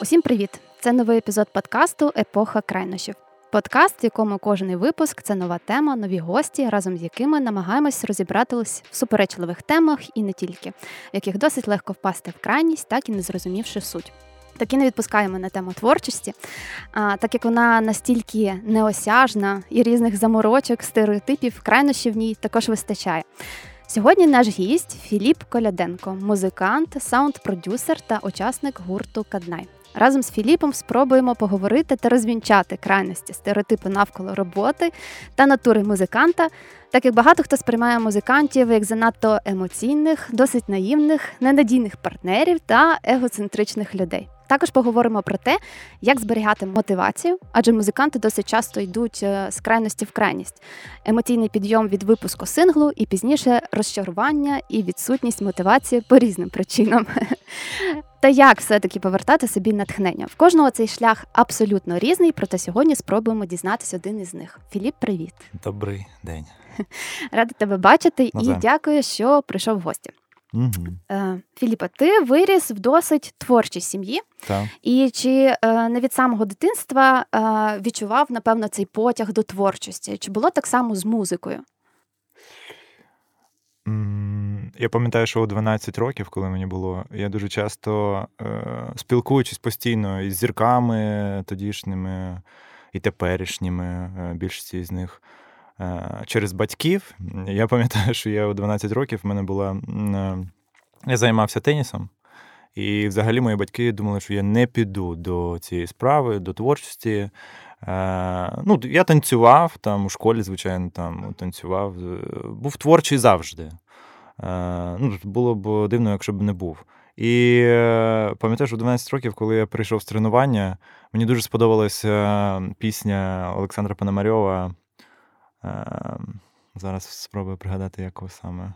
Усім привіт! Це новий епізод подкасту Епоха крайнощів. Подкаст, в якому кожен випуск це нова тема, нові гості, разом з якими намагаємось розібратись в суперечливих темах і не тільки, в яких досить легко впасти в крайність, так і не зрозумівши суть. Так і не відпускаємо на тему творчості, а, так як вона настільки неосяжна і різних заморочок, стереотипів, крайнощів в ній також вистачає. Сьогодні наш гість Філіп Коляденко, музикант, саунд-продюсер та учасник гурту Каднай. Разом з Філіпом спробуємо поговорити та розвінчати крайності, стереотипи навколо роботи та натури музиканта, так як багато хто сприймає музикантів як занадто емоційних, досить наївних, ненадійних партнерів та егоцентричних людей. Також поговоримо про те, як зберігати мотивацію, адже музиканти досить часто йдуть е, з крайності в крайність. Емоційний підйом від випуску синглу і пізніше розчарування і відсутність мотивації по різним причинам. Та як все-таки повертати собі натхнення? В кожного цей шлях абсолютно різний, проте сьогодні спробуємо дізнатися один із них. Філіп, привіт. Добрий день. Рада тебе бачити Ну, і дякую, що прийшов в гості. Угу. Філіпа, ти виріс в досить творчій сім'ї. Так. І чи е, не від самого дитинства е, відчував, напевно, цей потяг до творчості? Чи було так само з музикою? Я пам'ятаю, що у 12 років, коли мені було, я дуже часто е, спілкуючись постійно із зірками тодішніми і теперішніми, е, більшості з них. е, Через батьків. Я пам'ятаю, що я у 12 років в мене була. Я займався тенісом, і взагалі мої батьки думали, що я не піду до цієї справи, до творчості. Е, ну, я танцював там у школі, звичайно, там танцював. Е, Був творчий завжди. Е, ну, було б дивно, якщо б не був. І пам'ятаю, що у 12 років, коли я прийшов з тренування, мені дуже сподобалася пісня Олександра Пономарьова. Е, зараз спробую пригадати, яку саме.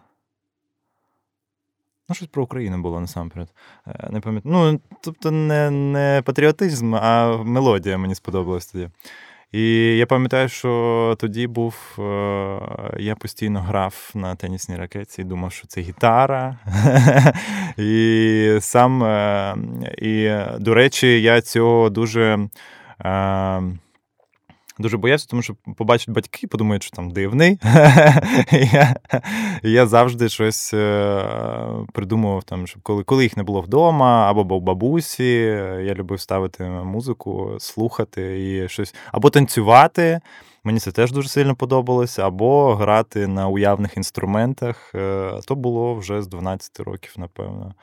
Ну, щось про Україну було насамперед. Е, Не пам'ятаю. Ну, тобто, не, не патріотизм, а мелодія мені сподобалась тоді. І я пам'ятаю, що тоді був. е, Я постійно грав на тенісній ракеті і думав, що це гітара. І сам, е, і, до речі, я цього дуже. Дуже боявся, тому що побачать батьки, подумають, що там дивний. Я, я завжди щось е, придумував, там, щоб коли, коли їх не було вдома, або був бабусі, я любив ставити музику, слухати і щось, або танцювати. Мені це теж дуже сильно подобалося, або грати на уявних інструментах. Е, То було вже з 12 років, напевно.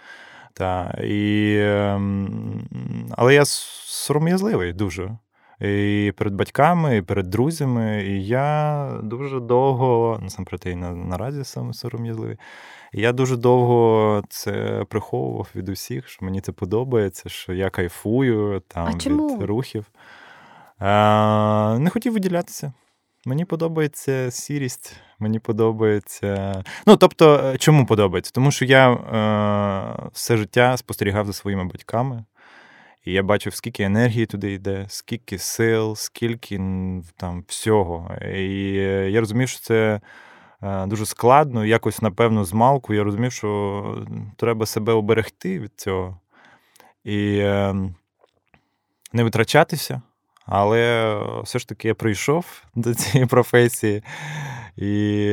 Та, і, ем, але я сором'язливий дуже. І перед батьками, і перед друзями. І я дуже довго, насамперед, я і на, наразі саме сором'язливий. І я дуже довго це приховував від усіх, що мені це подобається, що я кайфую там, А чому? від рухів. А, не хотів виділятися. Мені подобається сірість, мені подобається. Ну, тобто, е, чому подобається? Тому що я е, все життя спостерігав за своїми батьками. І я бачив, скільки енергії туди йде, скільки сил, скільки там всього. І е, я розумів, що це е, дуже складно. Якось, напевно, з малку я розумів, що треба себе оберегти від цього і е, не витрачатися. Але все ж таки я прийшов до цієї професії і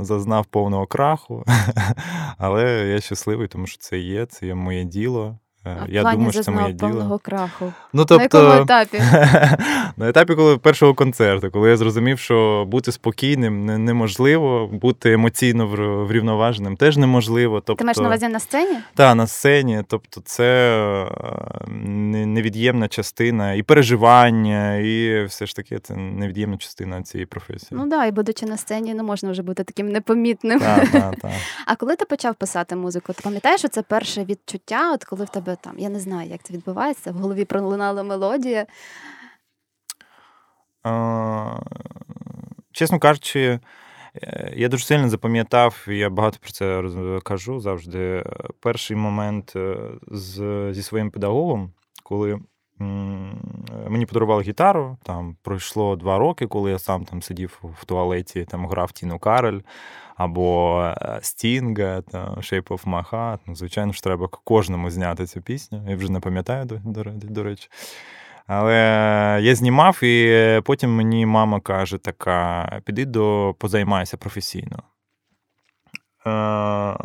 зазнав повного краху. Але я щасливий, тому що це є, це є моє діло. Е, А Я думаю, що це моє діло. краху. Ну, На якому етапі? на етапі коли першого концерту, коли я зрозумів, що бути спокійним неможливо, бути емоційно врівноваженим теж неможливо. Тобто, Ти маєш на увазі на сцені? та, на сцені, тобто це е, невід'ємна частина і переживання, і все ж таки це невід'ємна частина цієї професії. Ну да, і будучи на сцені, не можна вже бути таким непомітним. Так, так, так. А коли ти почав писати музику, ти пам'ятаєш, що це перше відчуття, от коли в тебе там, я не знаю, як це відбувається, в голові пролунала мелодія. Чесно кажучи, е, я дуже сильно запам'ятав, я багато про це кажу завжди. е, Перший момент е, з, зі своїм педагогом, коли мені подарували гітару. Там пройшло два роки, коли я сам там сидів в туалеті, там грав Тіну Карель або е, Стінга, там, Shape of My Heart. Ну, звичайно ж, треба кожному зняти цю пісню. Я вже не пам'ятаю, до, до, до речі. Але я знімав, і потім мені мама каже: така: піди до позаймайся професійно. Е,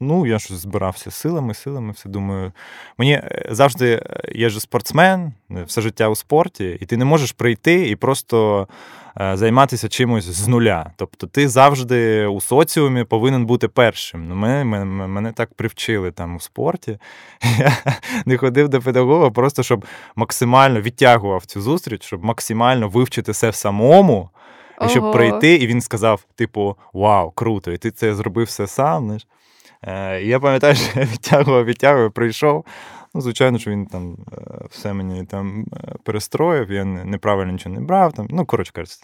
Ну, я ж збирався силами, силами, все думаю. Мені е, завжди е, я ж спортсмен, е, все життя у спорті, і ти не можеш прийти і просто займатися чимось з нуля. Тобто ти завжди у соціумі повинен бути першим. Ну, Мене мене, мене так привчили там у спорті. Я не ходив до педагога, просто щоб максимально відтягував цю зустріч, щоб максимально вивчити все самому. І щоб прийти, і він сказав: типу, вау, круто! І ти це зробив все сам. знаєш. Е, я пам'ятаю, що я відтягував, відтягував, прийшов. Ну, Звичайно, що він там е, все мені там е, перестроїв, я неправильно нічого не брав. Там, Ну, коротше кажучи,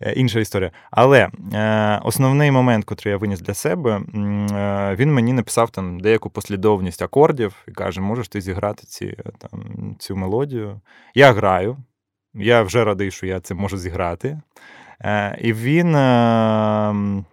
це інша історія. Але е, основний момент, який я виніс для себе, е, він мені написав там деяку послідовність акордів і каже: можеш ти зіграти ці, там, цю мелодію. Я граю, я вже радий, що я це можу зіграти. Е, І він. Е,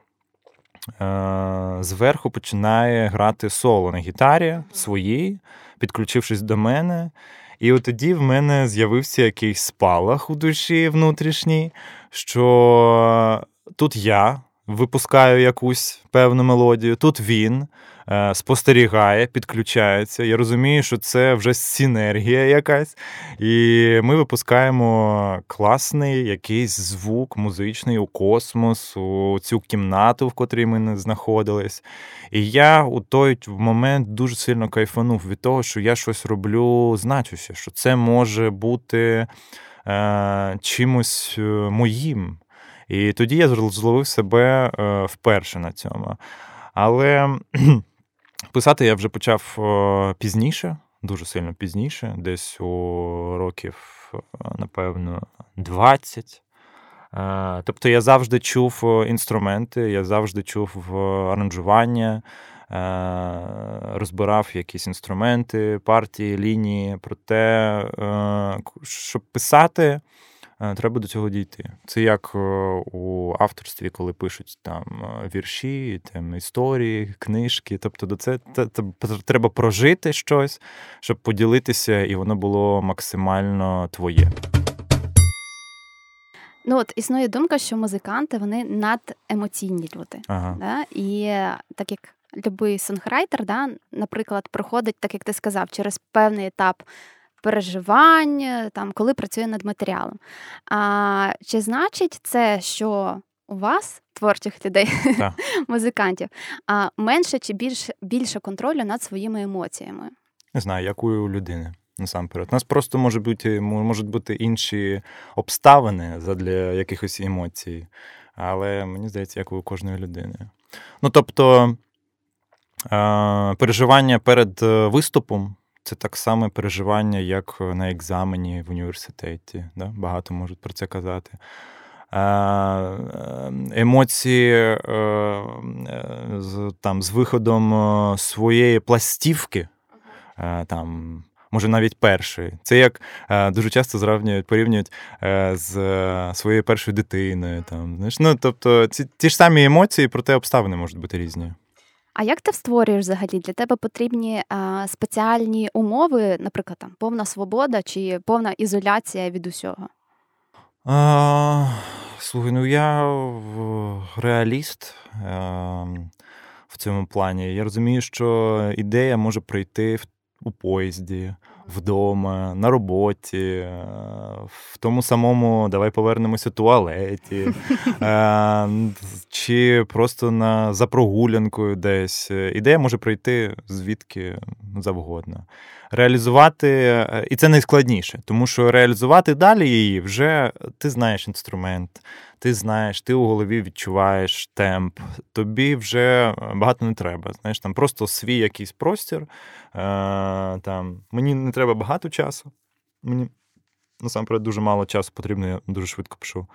Е, зверху починає грати соло на гітарі своїй, підключившись до мене. І от тоді в мене з'явився якийсь спалах у душі внутрішній, що тут я випускаю якусь певну мелодію, тут він. Е, спостерігає, підключається. Я розумію, що це вже синергія якась. І ми випускаємо класний якийсь звук музичний у космос, у цю кімнату, в котрій ми не знаходились. І я у той момент дуже сильно кайфанув від того, що я щось роблю значуще, що це може бути е, чимось е, моїм. І тоді я зловив себе е, вперше на цьому. Але Писати я вже почав пізніше, дуже сильно пізніше, десь у років, напевно, 20. Е, тобто я завжди чув інструменти, я завжди чув аранжування, е, розбирав якісь інструменти, партії, лінії. Проте, щоб писати, треба до цього дійти. Це як е, у авторстві, коли пишуть там е, вірші, там історії, книжки. Тобто, до це треба прожити щось, щоб поділитися, і воно було максимально твоє. Ну от існує думка, що музиканти вони надемоційні люди. Ага. Да? І так як любий сонграйтер, да, наприклад, проходить, так як ти сказав, через певний етап переживань, там, коли працює над матеріалом. А чи значить це, що у вас, творчих людей, музикантів, а менше чи більше більше контролю над своїми емоціями? Не знаю, як у людини. Насамперед, у нас просто може бути можуть бути інші обставини для якихось емоцій, але мені здається, як у кожної людини. Ну тобто переживання перед е, виступом це так само переживання, як на екзамені в університеті. Да? Багато можуть про це казати. Емоції е, з там, з виходом е, своєї пластівки, там, може навіть першої. Це як дуже часто зравнюють, порівнюють з своєю першою дитиною. Там, знаєш? Ну, Тобто ці ті ж самі емоції, проте обставини можуть бути різні. А як ти створюєш взагалі? Для тебе потрібні а, спеціальні умови, наприклад, там повна свобода чи повна ізоляція від усього? А, Слухай, ну я реаліст а, в цьому плані. Я розумію, що ідея може прийти в, у поїзді вдома, на роботі, е, в тому самому давай повернемося туалеті, е, чи просто на за прогулянкою десь. Ідея може прийти звідки завгодно. Реалізувати, е, і це найскладніше, тому що реалізувати далі її вже ти знаєш інструмент, ти знаєш, ти у голові відчуваєш темп, тобі вже багато не треба. Знаєш, там просто свій якийсь простір. Е, там, Мені не треба багато часу. Мені насамперед дуже мало часу потрібно, я дуже швидко пишу.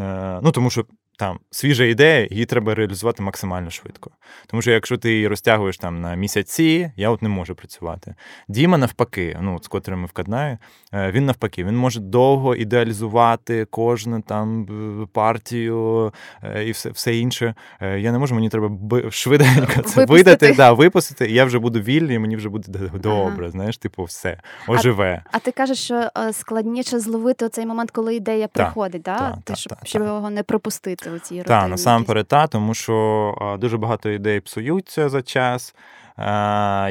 Е, ну, Тому що там свіжа ідея, її треба реалізувати максимально швидко. Тому що якщо ти її розтягуєш там на місяці, я от не можу працювати. Діма, навпаки, ну, з котрим ми вкладнаю, е, він навпаки, він може довго ідеалізувати кожну там партію е, і все все інше. Е, я не можу, мені треба швиденько це видати, да, випустити, і я вже буду вільний, і мені вже буде добре. Ага. Знаєш, типу, все оживе. А, а ти кажеш, що складніше зловити оцей момент, коли ідея приходить, да? Та, ти, та, щоб, та, щоб його не пропустити у цій Так, насамперед, та, тому що дуже багато ідей псуються за час.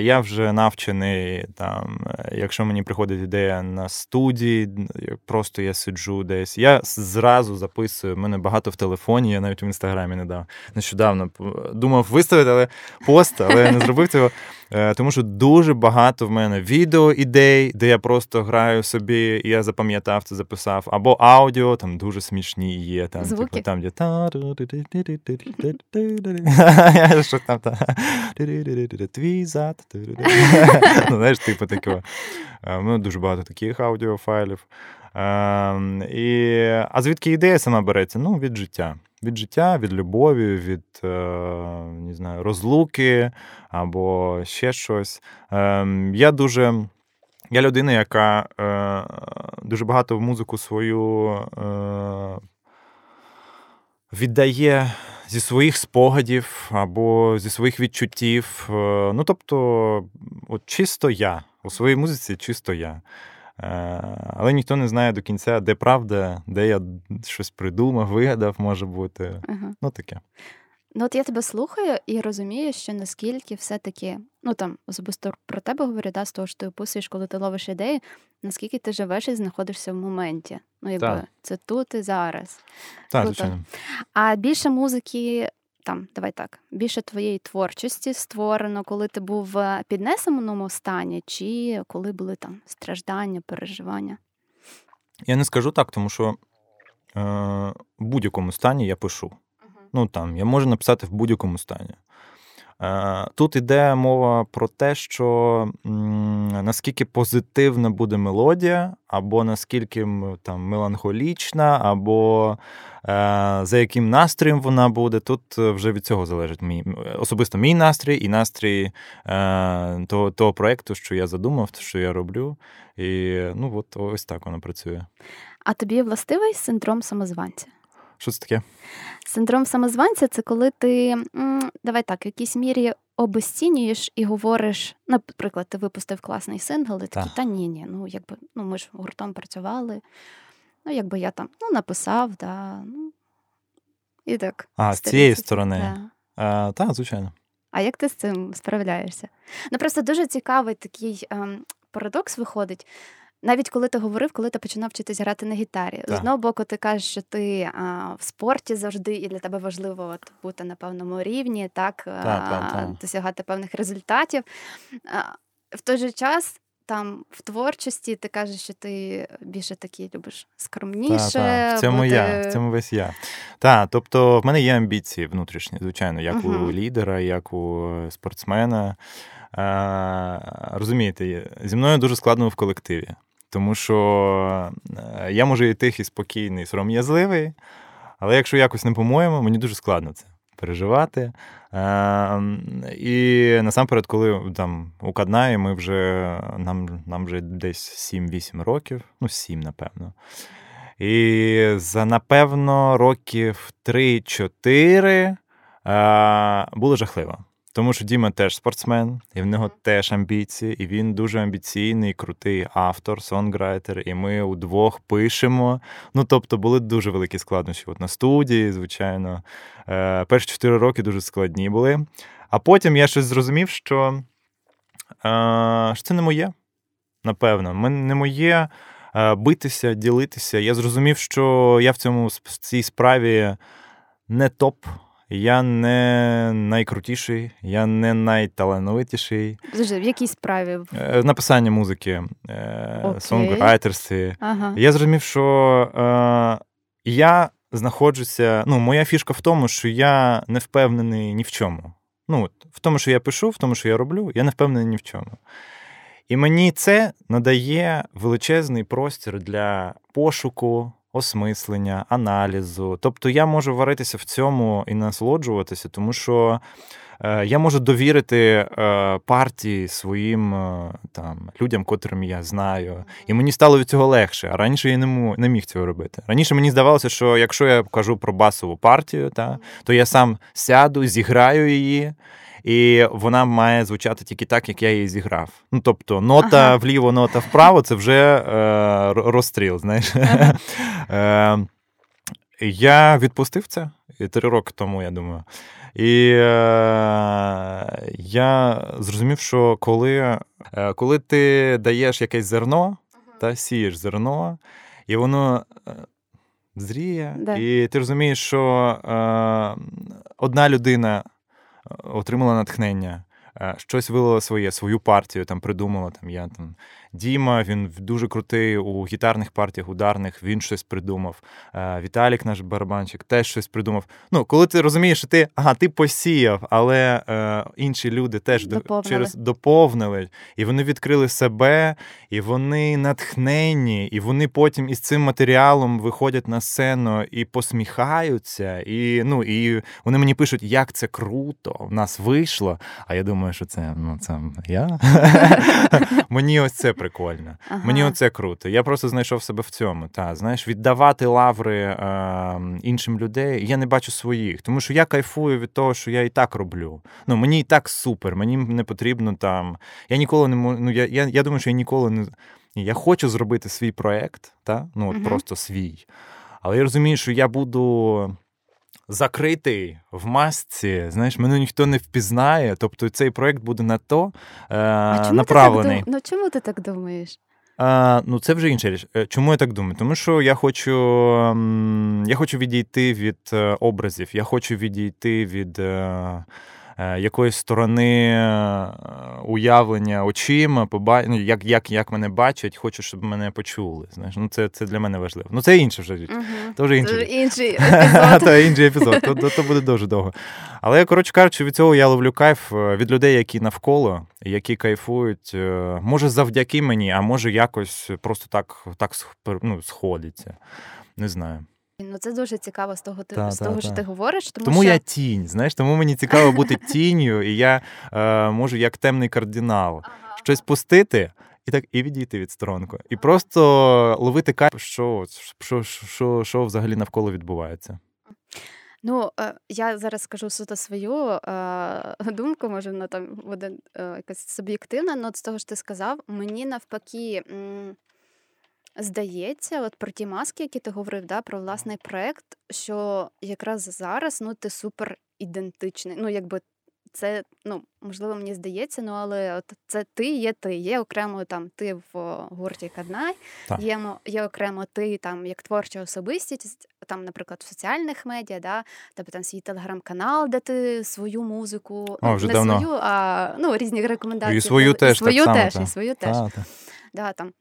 Я вже навчений, там, якщо мені приходить ідея на студії, просто я сиджу десь. Я зразу записую, мене багато в телефоні, я навіть в інстаграмі не дав. Нещодавно думав виставити але пост, але я не зробив цього. Е, тому що дуже багато в мене відео ідей, де я просто граю собі, і я запам'ятав це, записав, або аудіо, там дуже смішні є. Там, Звуки? Типу, там, де там, твій зад. Ну, знаєш, типу такого. Е, у мене дуже багато таких аудіофайлів. Ем, і, А звідки ідея сама береться? Ну, від життя. Від життя, від любові, від е, не знаю, розлуки або ще щось. Я дуже. Я людина, яка е, дуже багато в музику свою е, віддає зі своїх спогадів або зі своїх відчуттів. Е, ну, тобто, от чисто я. У своїй музиці чисто я. Е, але ніхто не знає до кінця, де правда, де я щось придумав, вигадав, може бути. Ага. Ну таке. Ну, от я тебе слухаю і розумію, що наскільки все-таки, ну там особисто про тебе говорю, да, з того, що ти описуєш, коли ти ловиш ідеї, наскільки ти живеш і знаходишся в моменті. Ну, якби так. це тут і зараз. Так, звичайно. А більше музики там, давай так, більше твоєї творчості створено, коли ти був в піднесеному стані, чи коли були там страждання, переживання? Я не скажу так, тому що е, в будь-якому стані я пишу. Ну там, я можу написати в будь-якому стані. Е, тут іде мова про те, що наскільки позитивна буде мелодія, або наскільки там меланхолічна, або е, за яким настроєм вона буде. Тут вже від цього залежить мій особисто мій настрій і настрій е, того того проєкту, що я задумав, що я роблю. І ну от ось так воно працює. А тобі властивий синдром самозванця? Що це таке? Синдром самозванця це коли ти, давай так, в якійсь мірі обесцінюєш і говориш, наприклад, ти випустив класний сингл, і такий, та ні, ні, ну якби ну ми ж гуртом працювали. Ну, якби я там ну, написав, да, ну, і так. А, з цієї сторони. Так, та, звичайно. А як ти з цим справляєшся? Ну просто дуже цікавий такий ем, парадокс виходить. Навіть коли ти говорив, коли ти починав вчитись грати на гітарі, так. з одного боку, ти кажеш, що ти а, в спорті завжди, і для тебе важливо от, бути на певному рівні, так, так, а, так досягати певних результатів. А, В той же час. Там в творчості ти кажеш, що ти більше такий любиш скромніше. Та, та. В цьому бути... я, в цьому весь я. Так, тобто в мене є амбіції внутрішні, звичайно, як uh у лідера, як у спортсмена. А, Розумієте, зі мною дуже складно в колективі. Тому що е, я можу і тихий, спокійний, сором'язливий, але якщо якось не по-моєму, мені дуже складно це переживати. Е, і насамперед, коли там у ми вже нам нам вже десь 7-8 років, ну 7, напевно. І за напевно років 3-4 е, було жахливо. Тому що Діма теж спортсмен, і в нього теж амбіції, і він дуже амбіційний, крутий автор, сонграйтер, і ми удвох пишемо. Ну, тобто, були дуже великі складнощі. От на студії, звичайно. Е, Перші чотири роки дуже складні були. А потім я щось зрозумів, що, е, що це не моє. Напевно, Мен, не моє е, битися, ділитися. Я зрозумів, що я в цьому в цій справі не топ. Я не найкрутіший, я не найталановитіший. Завжди, в якій справі? Е, написання музики, okay. сонграйтерстві. Ага. Я зрозумів, що е, я знаходжуся. Ну, моя фішка в тому, що я не впевнений ні в чому. Ну, В тому, що я пишу, в тому, що я роблю, я не впевнений ні в чому. І мені це надає величезний простір для пошуку, осмислення, аналізу. Тобто я можу варитися в цьому і насолоджуватися, тому що я можу довірити е, партії своїм е, там людям, котрим я знаю. І мені стало від цього легше. А раніше я не, не міг цього робити. Раніше мені здавалося, що якщо я кажу про басову партію, та, то я сам сяду, зіграю її і вона має звучати тільки так, як я її зіграв. Ну тобто, нота ага. вліво, нота вправо це вже е, розстріл. знаєш. Ага. Е, Я відпустив це три роки тому, я думаю. І е, я зрозумів, що коли е, коли ти даєш якесь зерно, та сієш зерно, і воно е, зріє, да. і ти розумієш, що е, одна людина отримала натхнення, е, щось вилила своє, свою партію там придумала. Там я там Діма, він дуже крутий у гітарних партіях, ударних, він щось придумав. Е, Віталік, наш барабанчик, теж щось придумав. Ну, коли ти розумієш, що ти ага, ти посіяв, але е, інші люди теж доповнили. через доповнили, і вони відкрили себе, і вони натхнені, і вони потім із цим матеріалом виходять на сцену і посміхаються. І ну, і вони мені пишуть, як це круто, в нас вийшло. А я думаю, що це ну, це я. Мені ось це прикольно. Ага. Мені оце круто. Я просто знайшов себе в цьому. Та, знаєш, віддавати лаври е, іншим людей. Я не бачу своїх, тому що я кайфую від того, що я і так роблю. Ну мені і так супер. Мені не потрібно там. Я ніколи не можу. Ну я, я, я думаю, що я ніколи не. Я хочу зробити свій проект, та? ну от угу. просто свій. Але я розумію, що я буду закритий в масці, знаєш, мене ніхто не впізнає. Тобто цей проект буде на то е, а направлений. Ти так, ну чому ти так думаєш? А, Ну, це вже інша річ. Е, чому я так думаю? Тому що я хочу я хочу відійти від е, образів, я хочу відійти від. Е, Е, якоїсь сторони е, уявлення очима, поба... ну, як як, як мене бачать, хочу, щоб мене почули. Знаєш, ну Це це для мене важливо. Ну це інше вже річ. Угу. вже інший, інший епізод. Та інший епізод, то, то, то буде дуже довго. Але, коротше кажучи, від цього я ловлю кайф е, від людей, які навколо, які кайфують. Може, завдяки мені, а може якось просто так так ну, сходиться. Не знаю. Ну це дуже цікаво з того, та, з того, та, що ти говориш. Тому тому що... я тінь. Знаєш, тому мені цікаво бути тінню, і я е, можу як темний кардинал ага. щось пустити. І так і відійти від сторонку, і просто ловити кайф, що що, що, що взагалі навколо відбувається. Ну, е, я зараз скажу суто свою е, думку, може, вона там буде е, якась суб'єктивна, але з того що ти сказав, мені навпаки. Здається, от про ті маски, які ти говорив, да, про власний проект, що якраз зараз ну, ти супер ідентичний. Ну, якби це, ну, можливо, мені здається, ну але от це ти є ти. Є окремо там ти в гурті Каднай, є є окремо ти там як творча особистість, там, наприклад, в соціальних медіа, да, тобто там свій телеграм-канал, де ти свою музику О, вже не давно. свою, а ну, різні рекомендації. І свою теж. І свою так теж, само, і свою теж. Та, та. Да, там.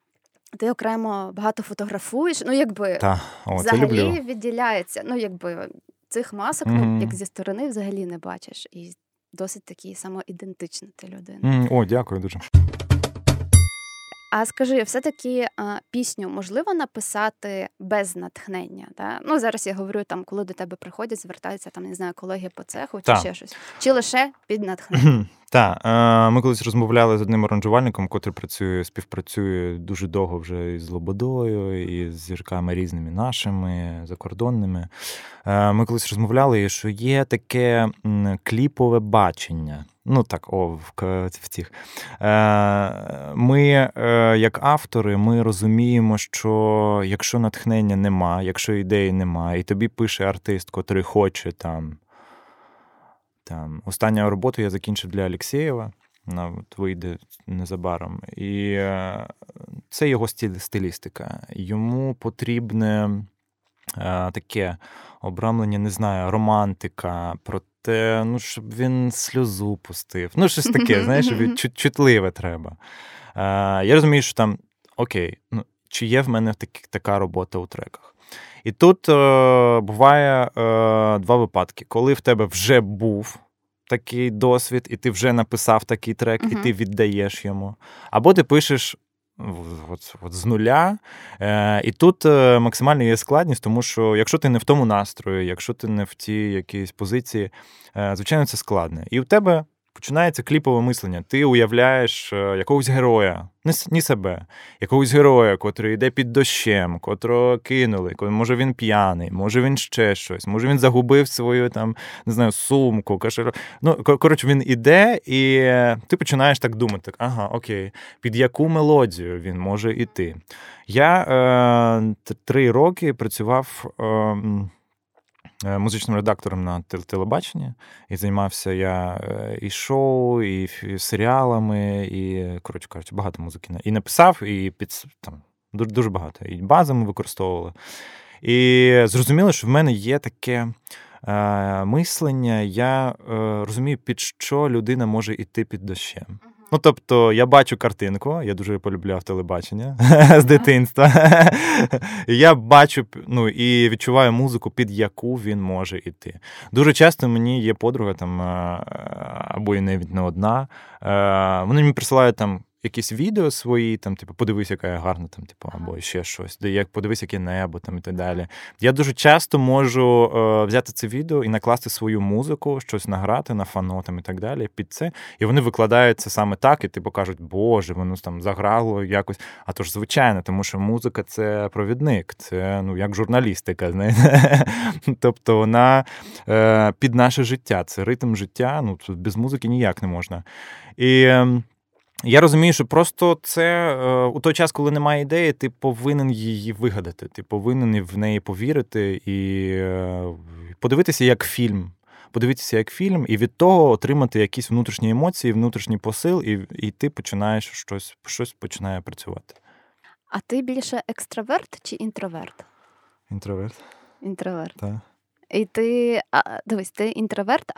Ти окремо багато фотографуєш, ну якби Та, о, взагалі люблю. відділяється. Ну, якби цих масок, mm-hmm. ну, як зі сторони, взагалі не бачиш. І досить такі самоідентичні ти людина. Mm-hmm. О, дякую дуже. А скажи, все-таки а, пісню можливо написати без натхнення? Да? Ну зараз я говорю там, коли до тебе приходять, звертаються там, не знаю, колеги по цеху чи ще щось, чи лише під натхнення? Так, е, ми колись розмовляли з одним аранжувальником, який працює, співпрацює дуже довго вже із Лободою, і з зірками різними нашими, закордонними. Е, ми колись розмовляли, що є таке кліпове бачення. Ну так, о, в, цих. Е, ми, як автори, ми розуміємо, що якщо натхнення нема, якщо ідеї нема, і тобі пише артист, котрий хоче там. Там Останню роботу я закінчив для Алексєєва, вона вийде незабаром. І е, це його стилістика. Йому потрібне е, таке обрамлення, не знаю, романтика, про те, ну, щоб він сльозу пустив. Ну, щось таке, знаєш, чутливе треба. Е, я розумію, що там окей, ну, чи є в мене так, така робота у треках. І тут е, буває е, два випадки, коли в тебе вже був такий досвід, і ти вже написав такий трек, uh-huh. і ти віддаєш йому. Або ти пишеш от, от з нуля. Е, І тут е, максимально є складність, тому що якщо ти не в тому настрої, якщо ти не в тій якійсь позиції, е, звичайно, це складно. І у тебе починається кліпове мислення. Ти уявляєш е, якогось героя, не, себе, якогось героя, котрий йде під дощем, котрого кинули, може він п'яний, може він ще щось, може він загубив свою там, не знаю, сумку, кашер. Ну, коротше, він іде, і ти починаєш так думати: ага, окей, під яку мелодію він може йти. Я е, три роки працював. Е, музичним редактором на телебаченні, і займався я е, і шоу, і серіалами, і коротше кажучи, багато музики. І написав, і під там дуже дуже багато. І бази ми використовували. І зрозуміло, що в мене є таке е, мислення. Я е, розумію, під що людина може йти під дощем. Ну, тобто, я бачу картинку, я дуже полюбляв телебачення з дитинства. Я бачу ну, і відчуваю музику, під яку він може йти. Дуже часто мені є подруга там, е, або і навіть не одна. Е, вони мені присилають там якісь відео свої, там, типу, подивись, яка я гарна, там, типу, або ще щось, де як подивись, яке небо там і так далі. Я дуже часто можу е, взяти це відео і накласти свою музику, щось награти на фано там, і так далі. Під це. І вони викладають це саме так, і типу кажуть, Боже, воно там заграло якось. А то ж, звичайно, тому що музика це провідник, це ну, як журналістика, знаєте. Тобто вона е, під наше життя, це ритм життя. Ну, без музики ніяк не можна. І ем, я розумію, що просто це е, у той час, коли немає ідеї, ти повинен її вигадати. Ти повинен в неї повірити і е, подивитися як фільм. Подивитися як фільм, і від того отримати якісь внутрішні емоції, внутрішній посил, і і ти починаєш щось щось починає працювати. А ти більше екстраверт чи інтроверт? Інтроверт. Інтроверт. Так. І ти дивись, ти інтроверт,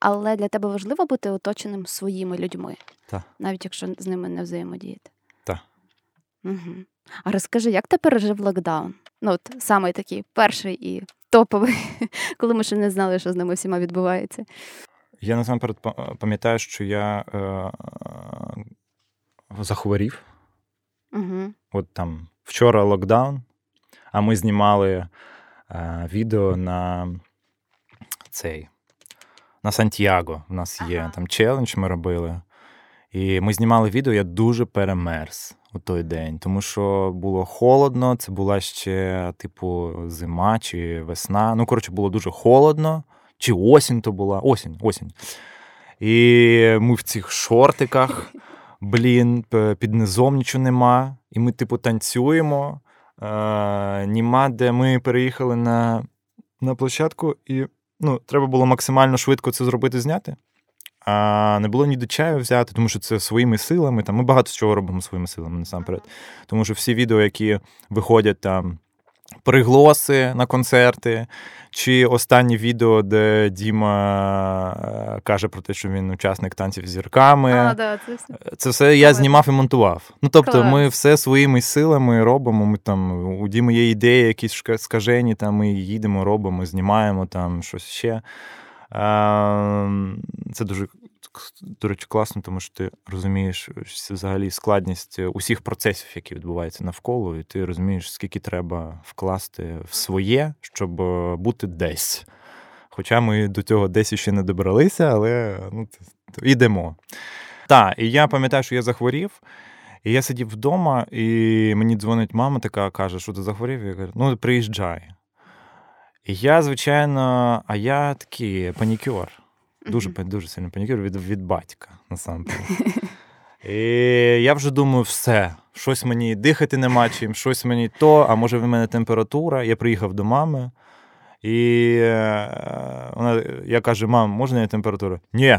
але для тебе важливо бути оточеним своїми людьми, Так. навіть якщо з ними не взаємодіяти. Так. Угу. А розкажи, як ти пережив локдаун? Ну, от саме такий перший і топовий, коли ми ще не знали, що з ними всіма відбувається. Я насамперед пам'ятаю, що я е, захворів. Угу. От там вчора локдаун, а ми знімали. Е, відео на цей на Сантьяго. У нас є ага. там челендж, ми робили. І ми знімали відео, я дуже перемерз у той день, тому що було холодно, це була ще, типу, зима чи весна. Ну, коротше, було дуже холодно, чи осінь то була. Осінь, осінь. І ми в цих шортиках, блін, під низом нічого нема. І ми, типу, танцюємо. Німа, де ми переїхали на на площадку, і ну, треба було максимально швидко це зробити, зняти. А не було ні до чаю взяти, тому що це своїми силами. Там Ми багато чого робимо своїми силами насамперед. Тому що всі відео, які виходять там приглоси на концерти, чи останнє відео, де Діма е, каже про те, що він учасник танців з зірками. А, да, Це все Це все я знімав і монтував. Ну тобто, Клас. ми все своїми силами робимо. Ми там у Діми є ідеї, якісь скажені, там ми їдемо, робимо, знімаємо там щось ще. Ем, це дуже до речі, класно, тому що ти розумієш взагалі складність усіх процесів, які відбуваються навколо, і ти розумієш, скільки треба вкласти в своє, щоб е, бути десь. Хоча ми до цього десь ще не добралися, але ну, йдемо. Так, і я пам'ятаю, що я захворів. І я сидів вдома, і мені дзвонить мама, така каже, що ти захворів? Я кажу, ну приїжджай. І я, звичайно, а я такий панікер. Дуже дуже сильно панікюр від від батька насамперед. І я вже думаю, все, щось мені дихати нема чим, щось мені то, а може в мене температура. Я приїхав до мами, і е, вона, я кажу, мам, можна я температура? Ні.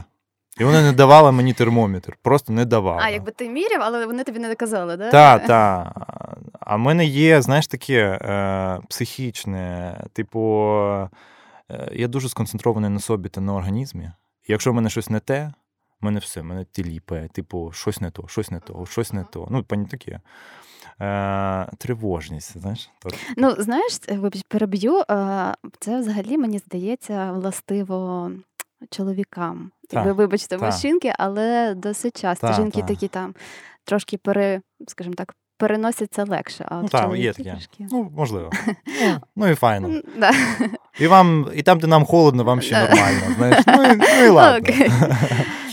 І вона не давала мені термометр, просто не давала. А, якби ти міряв, але вони тобі не доказали, да? Так, так. А в мене є, знаєш, таке е, психічне, типу. Е, я дуже сконцентрований на собі та на організмі. якщо в мене щось не те, в мене все, в мене тіліпає, типу, щось не то, щось не то, щось не то. Ну, пані таке. Е, Тривожність, знаєш? Ну, знаєш, переб'ю, е, це взагалі, мені здається, властиво чоловікам. Та, Ви вибачте, та. мужчинки, але досить часто та, жінки такі там. трошки пере, скажімо так, переносяться легше. А ну, так, є таке. Трошки... Ну, можливо. Ну, ну і файно. Да. І вам, і там, де нам холодно, вам ще нормально. знаєш. Ну і, ну, і ладно. Okay.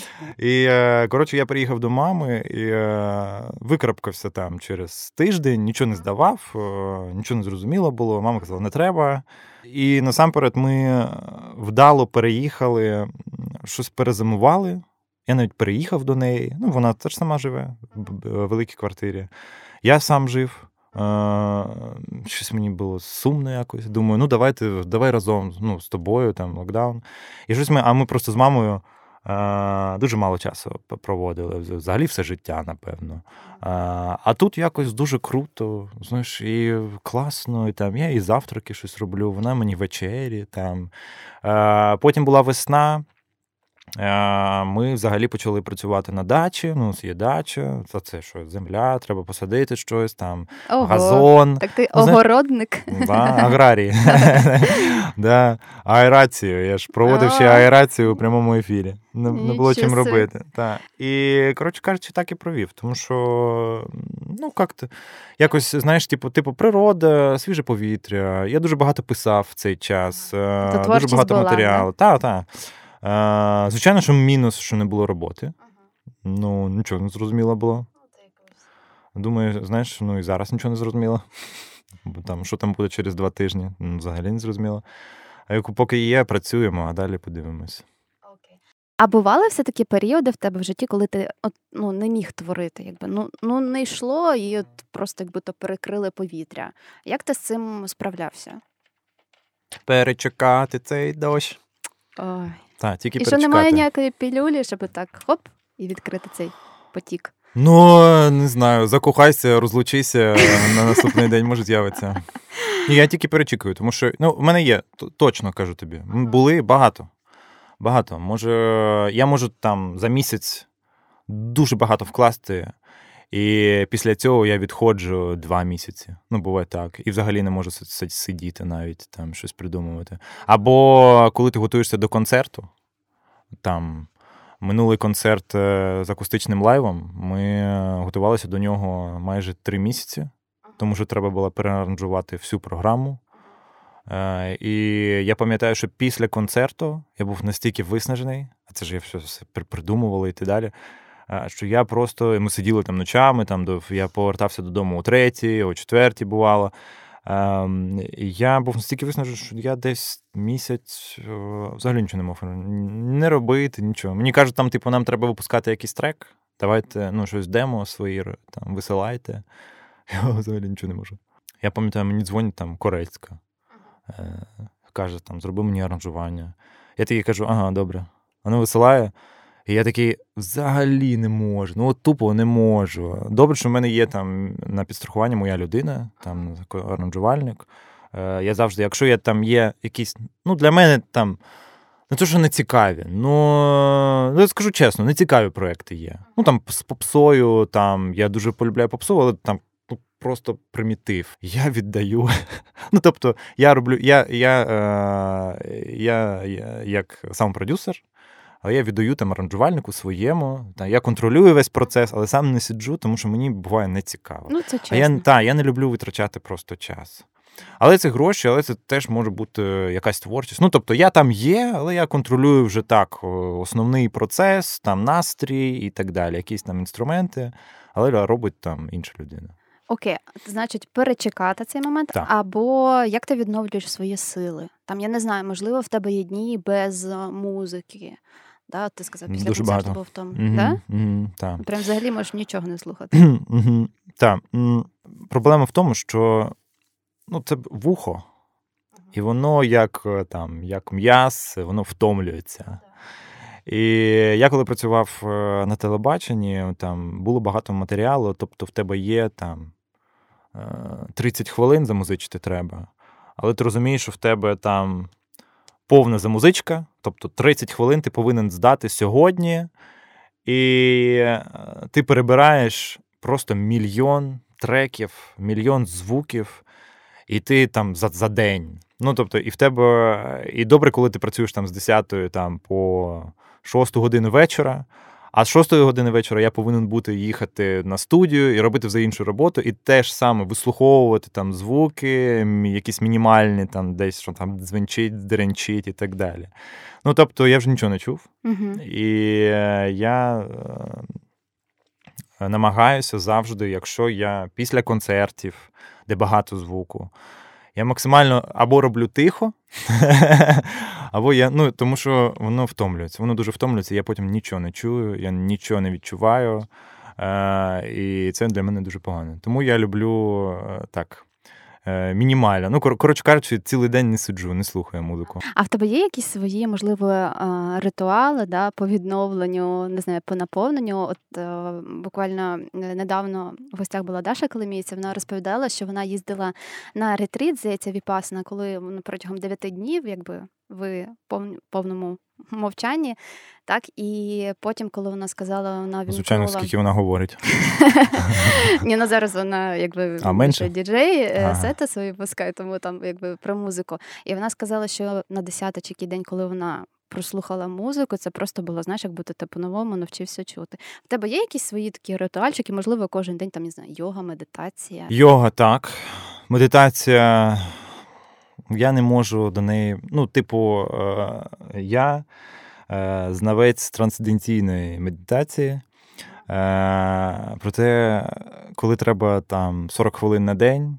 І, е, коротше, я приїхав до мами і е, викрапкався там через тиждень, нічого не здавав, е, нічого не зрозуміло було. Мама казала, не треба. І насамперед ми вдало переїхали, щось перезимували. Я навіть переїхав до неї. Ну, вона теж сама живе в великій квартирі. Я сам жив. Щось мені було сумно якось. Думаю, ну давайте, давай разом ну, з тобою, там, локдаун. І щось ми, а ми просто з мамою. Дуже мало часу проводили, взагалі все життя, напевно. А тут якось дуже круто, знаєш, і класно, і там я і завтраки щось роблю, вона мені вечері. там. Потім була весна. Ми взагалі почали працювати на дачі. Ну, є дача, це це що земля, треба посадити щось, там Ого, газон. Так ти ну, огородник. Да, Аграрій. да, Аерацію. Я ж проводив ще аерацію у прямому ефірі. Не, не було чим робити. Так. І, коротше кажучи, так і провів. Тому що, ну, як то якось, знаєш, типу, типу, природа, свіже повітря. Я дуже багато писав в цей час, То дуже багато матеріалу. Так, так. Звичайно, що мінус, що не було роботи. Ну, нічого не зрозуміло було. Ну, Думаю, знаєш, ну і зараз нічого не зрозуміло. Бо там, що там буде через два тижні, ну, взагалі не зрозуміло. А поки є, працюємо, а далі подивимось. А бували все такі періоди в тебе в житті, коли ти от, ну, не міг творити, якби ну ну не йшло і от просто якби то перекрили повітря. Як ти з цим справлявся? Перечекати цей дощ. Ой. Та, тільки І що немає ніякої пілюлі, щоб так хоп, і відкрити цей потік. Ну, не знаю, закохайся, розлучися на наступний день, може з'явиться. І я тільки перечікую, тому що ну, в мене є, точно кажу тобі. Були багато. Багато. Може, я можу там за місяць дуже багато вкласти, і після цього я відходжу два місяці. Ну, буває так. І взагалі не можу сидіти навіть там щось придумувати. Або коли ти готуєшся до концерту, там минулий концерт е, з акустичним лайвом, ми готувалися до нього майже три місяці, тому що треба було переаранжувати всю програму. Е, і я пам'ятаю, що після концерту я був настільки виснажений, а це ж я все придумували і так далі що я просто ми сиділи там ночами, там до я повертався додому о третій, о четвертій бувало. Ем, я був настільки виснажений, що я десь місяць взагалі нічого не мог не робити, нічого. Мені кажуть, там, типу, нам треба випускати якийсь трек. Давайте ну, щось демо свої там висилайте. Я взагалі нічого не можу. Я пам'ятаю, мені дзвонить там корейська. Е, Каже, там, зроби мені аранжування. Я такий кажу, ага, добре. Вона висилає. І я такий взагалі не можу. Ну, от тупо не можу. Добре, що в мене є там на підстрахуванні моя людина, там аранжувальник. Е, Я завжди, якщо я там є якісь, ну, для мене там. Не те, що не цікаві. Ну, ну, я скажу чесно, не цікаві проекти є. Ну там з попсою, там я дуже полюбляю попсу, але там ну, просто примітив. Я віддаю. Ну, тобто, я роблю, я я, е, я, я як сам продюсер, але я віддаю там аранжувальнику своєму. Та, я контролюю весь процес, але сам не сиджу, тому що мені буває не цікаво. Ну, це чесно. А я та, я не люблю витрачати просто час. Але це гроші, але це теж може бути якась творчість. Ну, тобто, я там є, але я контролюю вже так основний процес, там настрій і так далі, якісь там інструменти, але робить там інша людина. Окей, значить, перечекати цей момент, так. або як ти відновлюєш свої сили? Там я не знаю, можливо, в тебе є дні без музики. Да? Ти сказав, після Дуже концерту багато. був там. Mm-hmm. Да? Mm-hmm. Так. Прям взагалі можеш нічого не слухати. Mm-hmm. Так. Проблема в тому, що ну, це вухо, і воно як е, там, як м'яс, воно втомлюється. І я коли працював е, на телебаченні, там було багато матеріалу, тобто в тебе є там 30 е, хвилин замузичити треба, але ти розумієш, що в тебе там повна замузичка, тобто 30 хвилин ти повинен здати сьогодні, і е, ти перебираєш просто мільйон треків, мільйон звуків, і ти там за за день. Ну, тобто, і в тебе і добре, коли ти працюєш там з 10 там, по 6 годину вечора. А з 6 години вечора я повинен бути їхати на студію і робити вже іншу роботу, і теж саме вислуховувати там звуки, якісь мінімальні, там десь що там дзвенчить, деренчить і так далі. Ну тобто я вже нічого не чув. Угу. І е, я е, намагаюся завжди, якщо я після концертів, де багато звуку. Я максимально або роблю тихо, або я. Ну, тому що воно втомлюється. Воно дуже втомлюється, я потім нічого не чую, я нічого не відчуваю. Е, І це для мене дуже погано. Тому я люблю е, так. Е, мінімально. Ну, коротше кажучи, цілий день не сиджу, не слухаю музику. А в тебе є якісь свої, можливо, е, ритуали да, по відновленню, не знаю, по наповненню? От е, буквально недавно в гостях була Даша Коломійця, вона розповідала, що вона їздила на ретріт, здається, Віпасна, коли ну, протягом 9 днів, якби в повному мовчанні. Так, і потім, коли вона сказала, вона вімкнула... Звичайно, скільки вона говорить. Ні, ну зараз вона якби а менше? діджей е, сети свої пускає, тому там якби про музику. І вона сказала, що на 10 чи день, коли вона. Прослухала музику, це просто було, знаєш, як будто ти по-новому навчився чути. В тебе є якісь свої такі ритуальчики, можливо, кожен день там не знаю, йога, медитація? Йога, так. Медитація я не можу до неї. Ну, типу, е, я е, знавець трансценденційної медитації. Е, проте, коли треба там 40 хвилин на день,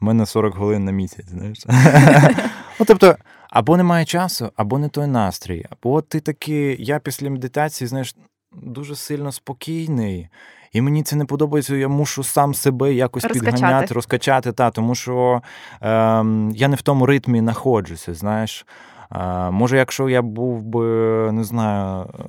в мене 40 хвилин на місяць. знаєш. Ну, тобто, або немає часу, або не той настрій. Або ти такий, я після медитації, знаєш, дуже сильно спокійний. І мені це не подобається. Я мушу сам себе якось розкачати. підганяти, розкачати. Та, Тому що е, я не в тому ритмі знаходжуся. Знаєш, Може, якщо я був би, не знаю, е,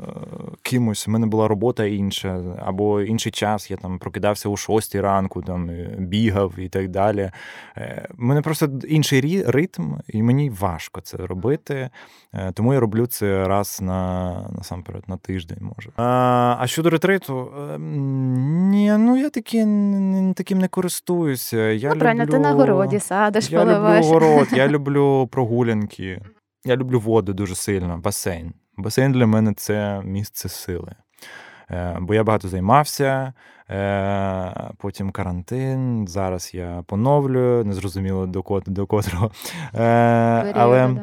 кимось, в мене була робота інша, або інший час, я там прокидався о 6 ранку, там бігав і так далі. У е, мене просто інший ритм, і мені важко це робити. Е, тому я роблю це раз на насамперед на тиждень, може. А а щодо ретриту, ні, ну я таки, таким не користуюся. Я ну, правильно, люблю, ти на городі садиш, я поливаєш. люблю город, я люблю прогулянки. Я люблю воду дуже сильно, басейн. Басейн для мене це місце сили. Е, бо я багато займався, е, потім карантин. Зараз я поновлюю, незрозуміло до до котрого. Е, але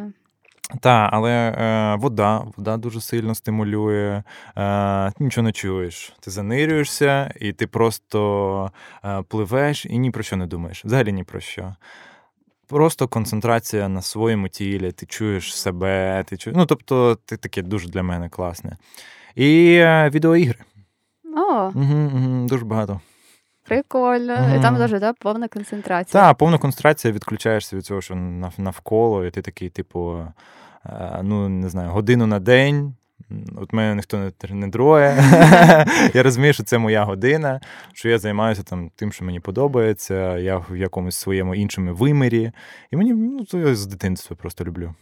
та, але е, вода вода дуже сильно стимулює, е, нічого не чуєш. Ти занирюєшся, і ти просто пливеш і ні про що не думаєш. Взагалі ні про що. Просто концентрація на своєму тілі, ти чуєш себе, ти чуєш. Ну, тобто, ти таке дуже для мене класне. І е, відеоігри. О, Угу, угу, Дуже багато. Прикольно. Угу. І там дуже да, повна концентрація. Так, повна концентрація, відключаєшся від цього, що навколо, і ти такий, типу, е, ну, не знаю, годину на день. От мене ніхто не не дроє. Я розумію, що це моя година, що я займаюся там тим, що мені подобається, я в якомусь своєму іншому вимірі. І мені ну, я з дитинства просто люблю.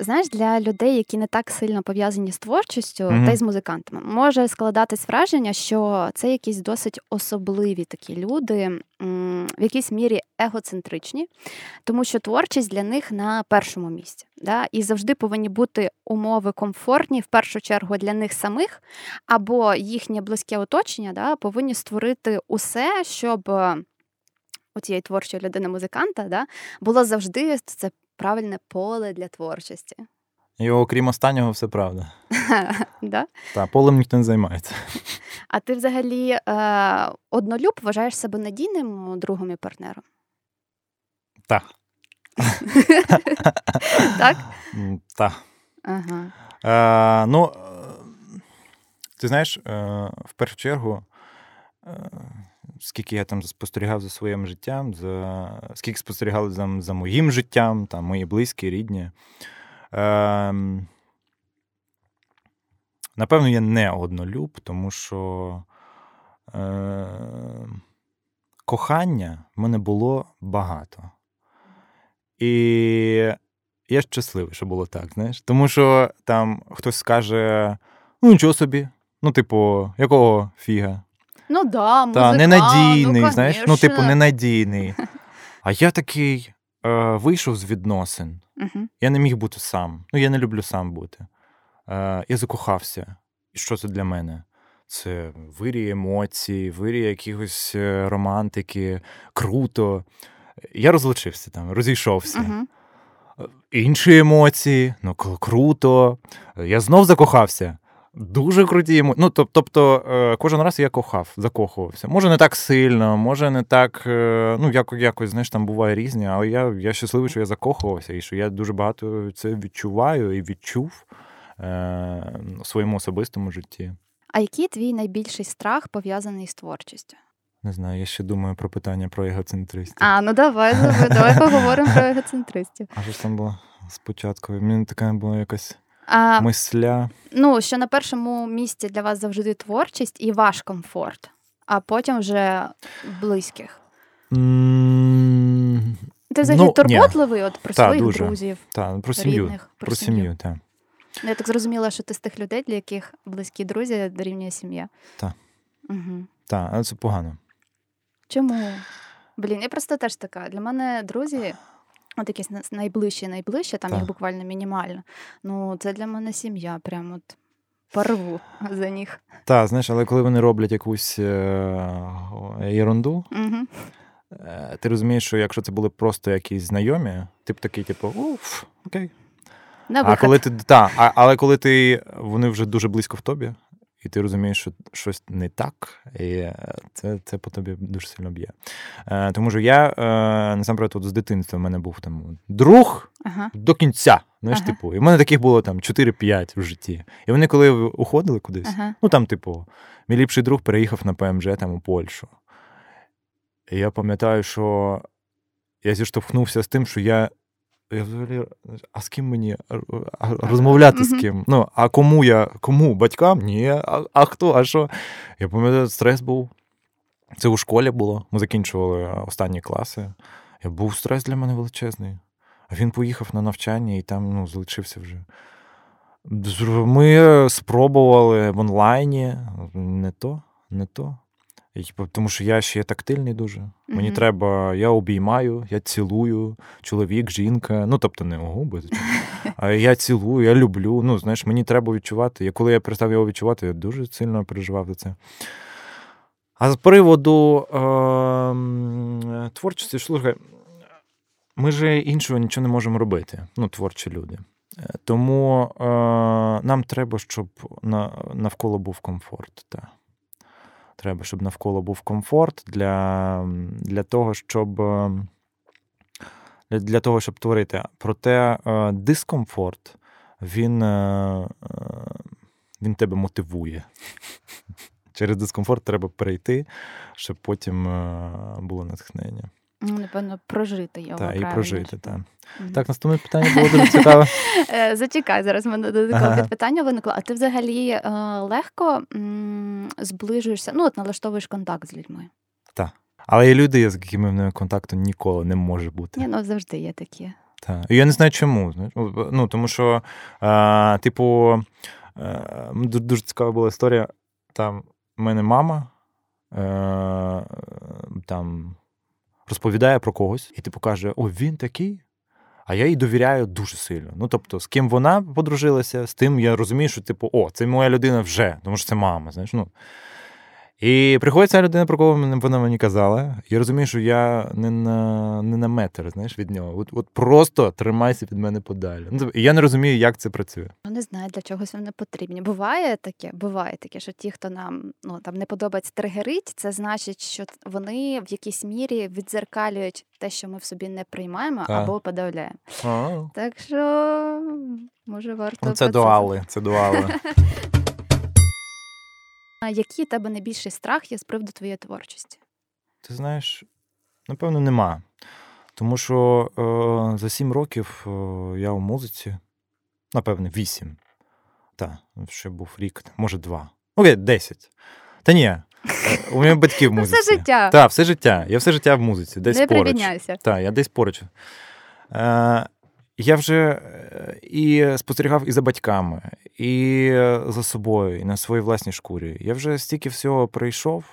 Знаєш, для людей, які не так сильно пов'язані з творчістю mm-hmm. та й з музикантами, може складатись враження, що це якісь досить особливі такі люди, в якійсь мірі егоцентричні, тому що творчість для них на першому місці. Да? І завжди повинні бути умови комфортні, в першу чергу для них самих, або їхнє близьке оточення да, повинні створити усе, щоб. У цієї творчої людини-музиканта да, було завжди це правильне поле для творчості. І окрім останнього, все правда. да? Так, полем ніхто не займається. А ти взагалі е, однолюб вважаєш себе надійним другом і партнером? Так. Так? Так. Ага. Е, ну, ти знаєш, е, в першу чергу. Е, скільки я там спостерігав за своїм життям, за скільки спостерігав за за моїм життям, там, мої близькі, рідні. Е, Напевно, я не однолюб, тому що е, кохання в мене було багато. І я щасливий, що було так, знаєш. Тому що там хтось скаже: ну, нічого собі, ну, типу, якого фіга? Ну да, музика, Та, ненадійний, ну, знаєш, ну, типу, ненадійний. А я такий е, вийшов з відносин. Угу. Я не міг бути сам. Ну, я не люблю сам бути. е, я закохався. І що це для мене? Це вирій емоцій, вирій якихось е, романтики, круто. Я розлучився там, розійшовся. Угу. Інші емоції, ну круто. Я знов закохався. Дуже круті емоції. Ну, тобто, е, кожен раз я кохав, закохувався. Може, не так сильно, може, не так. е, Ну, як, якось, знаєш, там буває різні, але я я щасливий, що я закохувався, і що я дуже багато це відчуваю і відчув е, у своєму особистому житті. А який твій найбільший страх пов'язаний з творчістю? Не знаю, я ще думаю про питання про егоцентристів. А, ну давай, давай, давай поговоримо про егоцентристів. А що ж там було спочатку? Мені така була якась А, мисля. Ну, що на першому місці для вас завжди творчість і ваш комфорт, а потім вже близьких. М, Ти взагалі Ну, ні. от про Та, своїх дуже. друзів, Та, про сім'ю. рідних, про, Про сім'ю, так. Ну, Я так зрозуміла, що ти з тих людей, для яких близькі друзі дорівнює сім'я. Та. Угу. Так, але це погано. Чому? Блін, я просто теж така. Для мене друзі, от якісь на- найближчі, найближчі, там їх буквально мінімально. Ну, це для мене сім'я, прям от порву за них. Так, знаєш, але коли вони роблять якусь е- ерунду, Угу. ти розумієш, що якщо це були просто якісь знайомі, ти б такий, типу, уф, окей. На А коли ти та, а, але коли ти вони вже дуже близько в тобі, і ти розумієш, що щось не так, і е, це, це по тобі дуже сильно б'є. Е, тому що я е, насамперед от з дитинства в мене був там друг Ага. до кінця. Знаєш, Ага. типу, і в мене таких було там 4-5 в житті. І вони, коли уходили кудись, Ага. ну там, типу, мій ліпший друг переїхав на ПМЖ там у Польщу. І я пам'ятаю, що я зіштовхнувся з тим, що я. Я взагалі, а з ким мені розмовляти з ким? Ну, а кому я? Кому? Батькам? Ні. А, а хто? А що? Я пам'ятаю, стрес був. Це у школі було. Ми закінчували останні класи. Я був стрес для мене величезний. А він поїхав на навчання і там ну, залишився вже. Ми спробували в онлайні. Не то, не то. Типу, Тому що я ще тактильний дуже. Мені треба, я обіймаю, я цілую, чоловік, жінка. Ну, тобто не губи, а я цілую, я люблю. Ну, знаєш, мені треба відчувати. І коли я перестав його відчувати, я дуже сильно переживав за це. А з приводу е, творчості, слухай, ми ж іншого нічого не можемо робити. Ну, творчі люди. Е, Тому е, нам треба, щоб на, навколо був комфорт. Та. Треба, щоб навколо був комфорт для, для того, щоб. е, Для, того, щоб творити. Проте е, дискомфорт, він, е, він тебе мотивує. Через дискомфорт треба перейти, щоб потім було натхнення. Ну, Напевно, прожити його. Так, і прожити. Так. Мгм. так, наступне питання було дуже цікаве. Е, Зачекай, зараз мене додаткове Ага. питання виникло. А ти взагалі е, легко м, зближуєшся, ну, от налаштовуєш контакт з людьми? Так. Але є люди, з якими в мене контакту ніколи не може бути. Ні, ну завжди є такі. Так. І я не знаю чому. знаєш. Ну, тому що, е, типу, е, ду- дуже цікава була історія. Там в мене мама е, там розповідає про когось, і типу каже: О, він такий. А я їй довіряю дуже сильно. Ну, тобто, з ким вона подружилася, з тим я розумію, що, типу, о, це моя людина вже, тому що це мама. Знаєш, ну. І приходить ця людина, про кого вона мені казала. Я розумію, що я не на, не на метр знаєш, від нього. От, от просто тримайся від мене подалі. Ну, тобто, я не розумію, як це працює. Ну, не знаю, для чогось вони потрібні. Буває таке, буває таке, що ті, хто нам ну там не подобається тригерить, це значить, що вони в якійсь мірі відзеркалюють те, що ми в собі не приймаємо Так. або подавляємо. А, Так що може варто ну, це про дуали, це дуали. А який у тебе найбільший страх є з приводу твоєї творчості? Ти знаєш, напевно, нема. Тому що е, за сім років е, я у музиці, напевне, вісім. Так, ще був рік, може, два. Окей, десять. Та ні, е, у мене батьки в музиці. все життя. Так, все життя. Я все життя в музиці, десь не поруч. Так, я десь поруч. Е, я вже е, і спостерігав і за батьками, і за собою, і на своїй власній шкурі. Я вже стільки всього пройшов,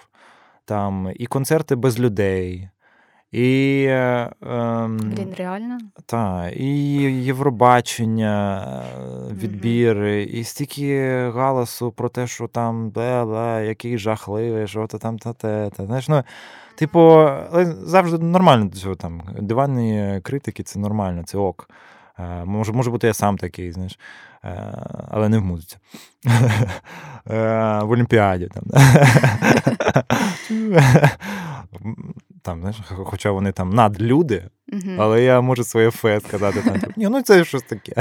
там і концерти без людей, І е, Блін, реально? Так, і Євробачення, відбіри, і стільки галасу про те, що там бе який жахливий, що то там та те. та знаєш, ну, Типу, завжди нормально до цього там. Диванні критики це нормально, це ок. Е, може, може бути, я сам такий, знаєш, але не в музиці. В Олімпіаді. там. там, знаєш, Хоча вони там надлюди, але я можу своє фе сказати. там, типу, Ні, Ну, це щось таке.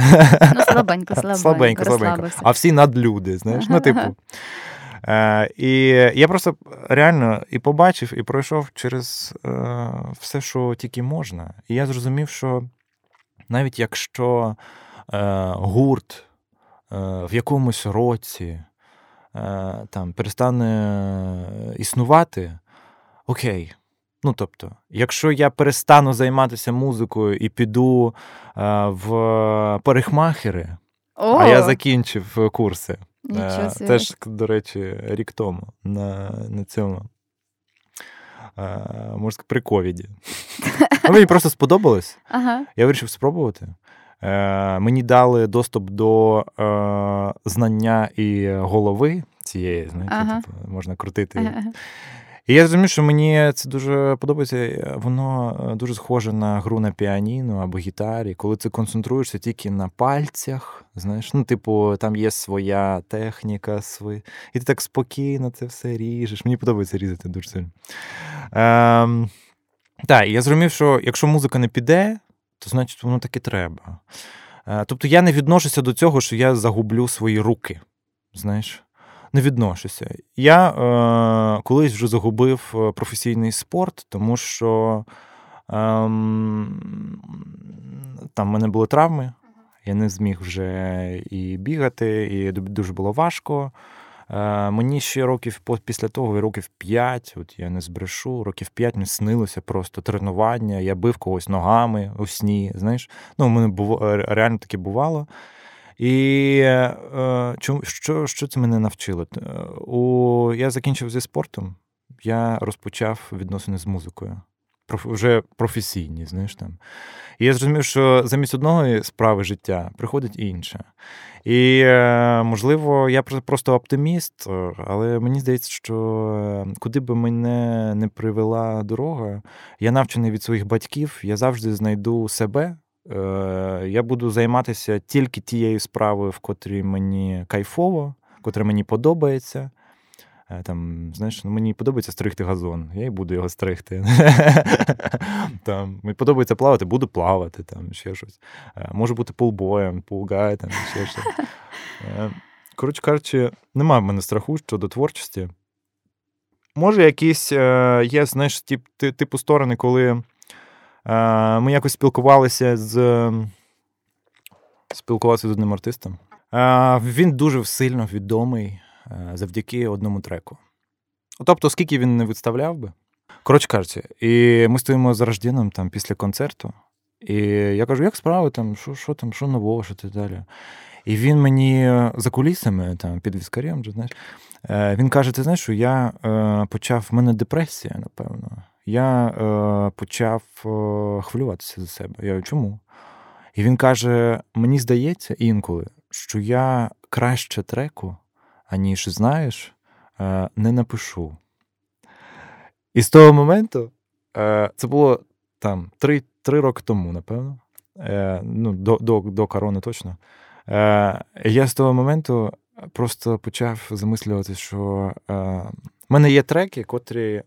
Ну, слабенько, слабенько. Слабенько, слабенько. А всі надлюди, знаєш, ну, типу. Е, І я просто реально і побачив, і пройшов через е, все, що тільки можна. І я зрозумів, що навіть якщо е, гурт е, в якомусь році е, там перестане існувати, окей. Ну, тобто, якщо я перестану займатися музикою і піду е, в парикмахери, О! а я закінчив курси. Е, теж, до речі, рік тому на на цьому можна сказати, при ковіді. Мені просто сподобалось. Ага. Я вирішив спробувати. Е, Мені дали доступ до е, знання і голови цієї, знаєте, ага. типу, можна крутити. Ага. І я розумію, що мені це дуже подобається. Воно е, дуже схоже на гру на піаніно або гітарі, коли ти концентруєшся тільки на пальцях. Знаєш, ну, типу, там є своя техніка, свої... і ти так спокійно це все ріжеш. Мені подобається різати дуже сильно. Ем... Так, і я зрозумів, що якщо музика не піде, то значить воно таки треба. Е, тобто я не відношуся до цього, що я загублю свої руки. Знаєш не відношуся. Я е, колись вже загубив е, професійний спорт, тому що е, там в мене були травми, я не зміг вже і бігати, і дуже було важко. Е, Мені ще років після того, років 5, от я не збрешу, років 5 мені снилося просто тренування, я бив когось ногами у сні. знаєш. Ну, мене було, реально таке бувало. І е, що що це мене навчило? Е, у, Я закінчив зі спортом, я розпочав відносини з музикою. Вже професійні, знаєш там. І я зрозумів, що замість одного справи життя приходить інше. І, е, можливо, я просто оптиміст, але мені здається, що куди би мене не привела дорога, я навчений від своїх батьків, я завжди знайду себе Е, я буду займатися тільки тією справою, в котрій мені кайфово, котра мені подобається. Е, там, знаєш, ну, Мені подобається стригти газон, я і буду його стригти. Мені подобається плавати, буду плавати, там, ще щось. Е, Можу бути пулбоєм, пулгай, там, ще щось. Коротше кажучи, немає в мене страху щодо творчості. Може, якісь є, знаєш, типу сторони, коли. Е, ми якось спілкувалися з спілкувалися з одним артистом. Е, він дуже сильно відомий е, завдяки одному треку. Тобто, скільки він не виставляв би. Коротше кажучи, і ми стоїмо з Рождіном там після концерту, і я кажу, як справи там, що що там, що нового, що ти далі. І він мені за кулісами, там, під віскарем, знаєш, він каже: ти знаєш, що я почав в мене депресія, напевно я е, почав е, хвилюватися за себе. Я чому? І він каже: мені здається інколи, що я краще треку, аніж знаєш, е, не напишу. І з того моменту е, це було там три три роки тому, напевно. Е, ну, До до, до корони точно. Е, Я з того моменту просто почав замислювати, що в мене є треки, котрі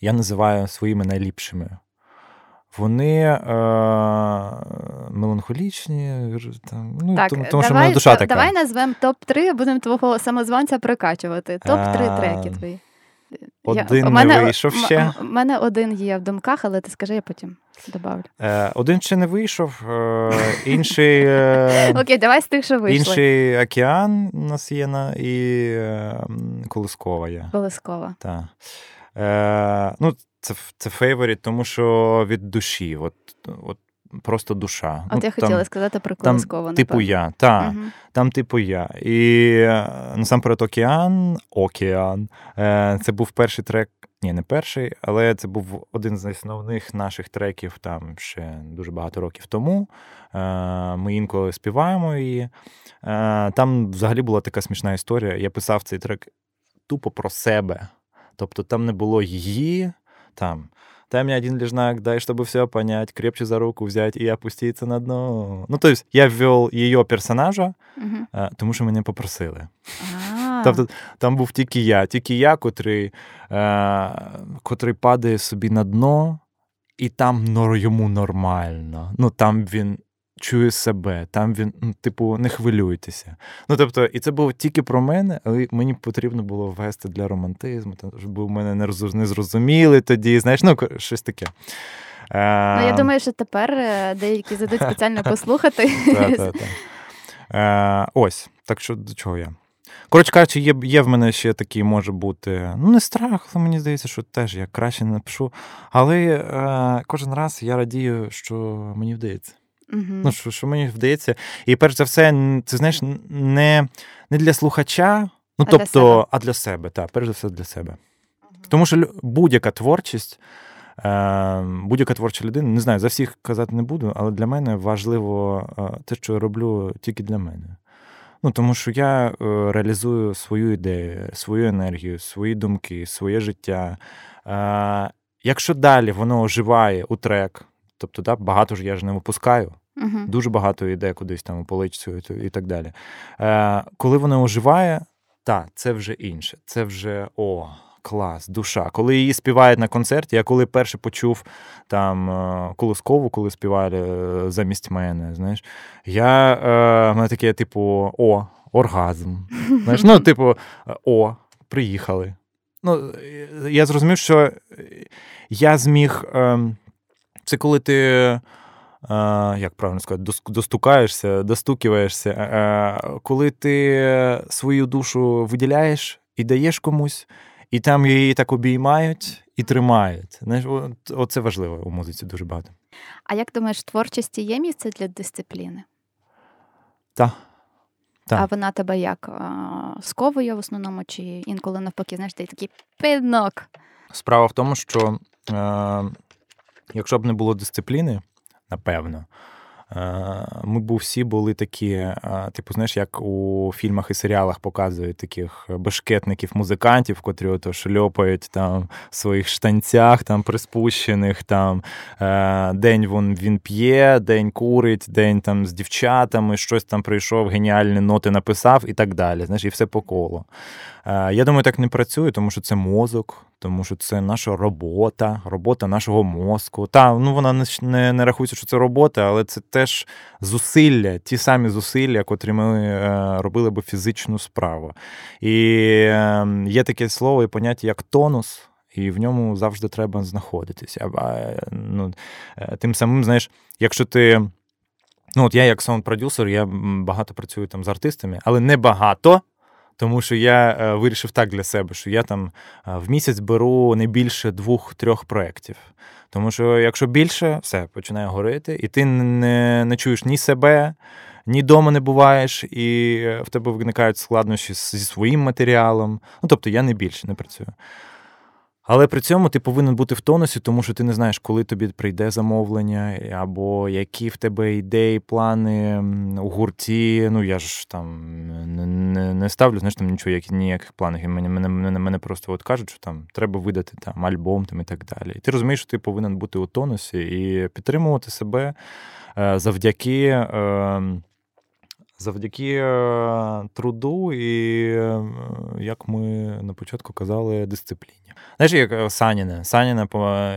я називаю своїми найліпшими. Вони е, меланхолічні, там, ну, так, тому, тому давай, що моя душа така. Давай назвемо топ-3, будемо твого самозванця прикачувати. Топ-3 треки твої. Один я, не мене, вийшов ще. У мене один є в думках, але ти скажи, я потім добавлю. Е, Один ще не вийшов, е, інший. Е, Okay, давай з тих, що вийшли. Інший океан у нас є на і е, Колискова є. Колискова. Так. Е, Ну, Це це favorite, тому що від душі. От, от Просто душа. От ну, я хотіла сказати про Колискову. Типу я, так. Угу. Там типу я. І насамперед океан, океан. Е, Це був перший трек, ні, не перший, але це був один з основних наших треків там ще дуже багато років тому. Е, ми інколи співаємо її. Е, там взагалі була така смішна історія. Я писав цей трек тупо про себе. Тобто там не було її там. Дай мне один лежнак, дай, чтобы все понять, крепче за руку взять и опуститься на дно. Ну, то есть я ввел її персонажа, угу. тому що мене попросили. Тобто там був тільки я, тільки я, котрий е, котрий падає собі на дно, і там йому нормально. Ну там він чує себе, там він, ну, типу, не хвилюйтеся. Ну, тобто, і це було тільки про мене, але мені потрібно було ввести для романтизму, тому що був мене не зрозуміли тоді, знаєш, ну, щось таке. Ну, Я думаю, що тепер е, деякі зайдуть спеціально послухати. Е, ось, так що до чого я? Коротше кажучи, є є в мене ще такий, може бути, ну, не страх, але мені здається, що теж я краще не напишу. Але е, кожен раз я радію, що мені вдається. Угу. Ну, що що мені вдається. І перш за все, це знаєш, не не для слухача, ну а тобто, для а для себе, так, перш за все для себе. Угу. Тому що будь-яка творчість, е, будь-яка творча людина, не знаю, за всіх казати не буду, але для мене важливо е, те, що я роблю тільки для мене. Ну, Тому що я е, реалізую свою ідею, свою енергію, свої думки, своє життя. Якщо далі воно оживає у трек, тобто да, багато ж я ж не випускаю, uh дуже багато йде кудись там у поличцю і так далі. Е, Коли воно оживає, так, це вже інше. Це вже о, клас, душа. Коли її співають на концерті, я коли перше почув там е, Колоскову, коли співали е, замість мене, знаєш, я е, мене таке, типу, о, оргазм. Знаєш, Ну, типу, о, приїхали. Ну, Я зрозумів, що я зміг. Ем, це коли ти. Як правильно сказати, достукаєшся, достукиваєшся, коли ти свою душу виділяєш і даєш комусь, і там її так обіймають і тримають. Знаєш, Оце важливо у музиці дуже багато. А як думаєш, в творчості є місце для дисципліни? Так. А вона тебе як сковує в основному, чи інколи навпаки, знаєш, ти такий пинок? Справа в тому, що е, якщо б не було дисципліни, напевно, Е, ми б всі були такі, е, типу, знаєш, як у фільмах і серіалах показують таких бешкетників, музикантів, котрі ото шльопають там в своїх штанцях, там приспущених, там е, день він, він п'є, день курить, день там з дівчатами, щось там прийшов, геніальні ноти написав і так далі. Знаєш, і все по колу. Я думаю, так не працює, тому що це мозок тому що це наша робота, робота нашого мозку. Та ну вона не не, рахується, що це робота, але це теж зусилля, ті самі зусилля, котрі ми е, робили би фізичну справу. І е, є таке слово і поняття як тонус. І в ньому завжди треба знаходитися. Ну, е, Тим самим, знаєш, якщо ти. Ну, от я, як саунд-продюсер, я багато працюю там з артистами, але не багато. Тому що я е, вирішив так для себе, що я там е, в місяць беру не більше двох-трьох проєктів. Тому що якщо більше, все починає горити, і ти не, не чуєш ні себе, ні дома не буваєш, і е, в тебе виникають складнощі зі своїм матеріалом. Ну тобто я не більше не працюю. Але при цьому ти повинен бути в тонусі, тому що ти не знаєш, коли тобі прийде замовлення, або які в тебе ідеї, плани у гурті. Ну я ж там не не ставлю, знаєш, там нічого, ніяких планів. Мене мене, мене, просто от кажуть, що там треба видати там альбом там, і так далі. І ти розумієш, що ти повинен бути у тонусі і підтримувати себе е, завдяки. Ем, завдяки е, труду і, е, як ми на початку казали, дисципліні. Знаєш, як е, Саніна. Саніна,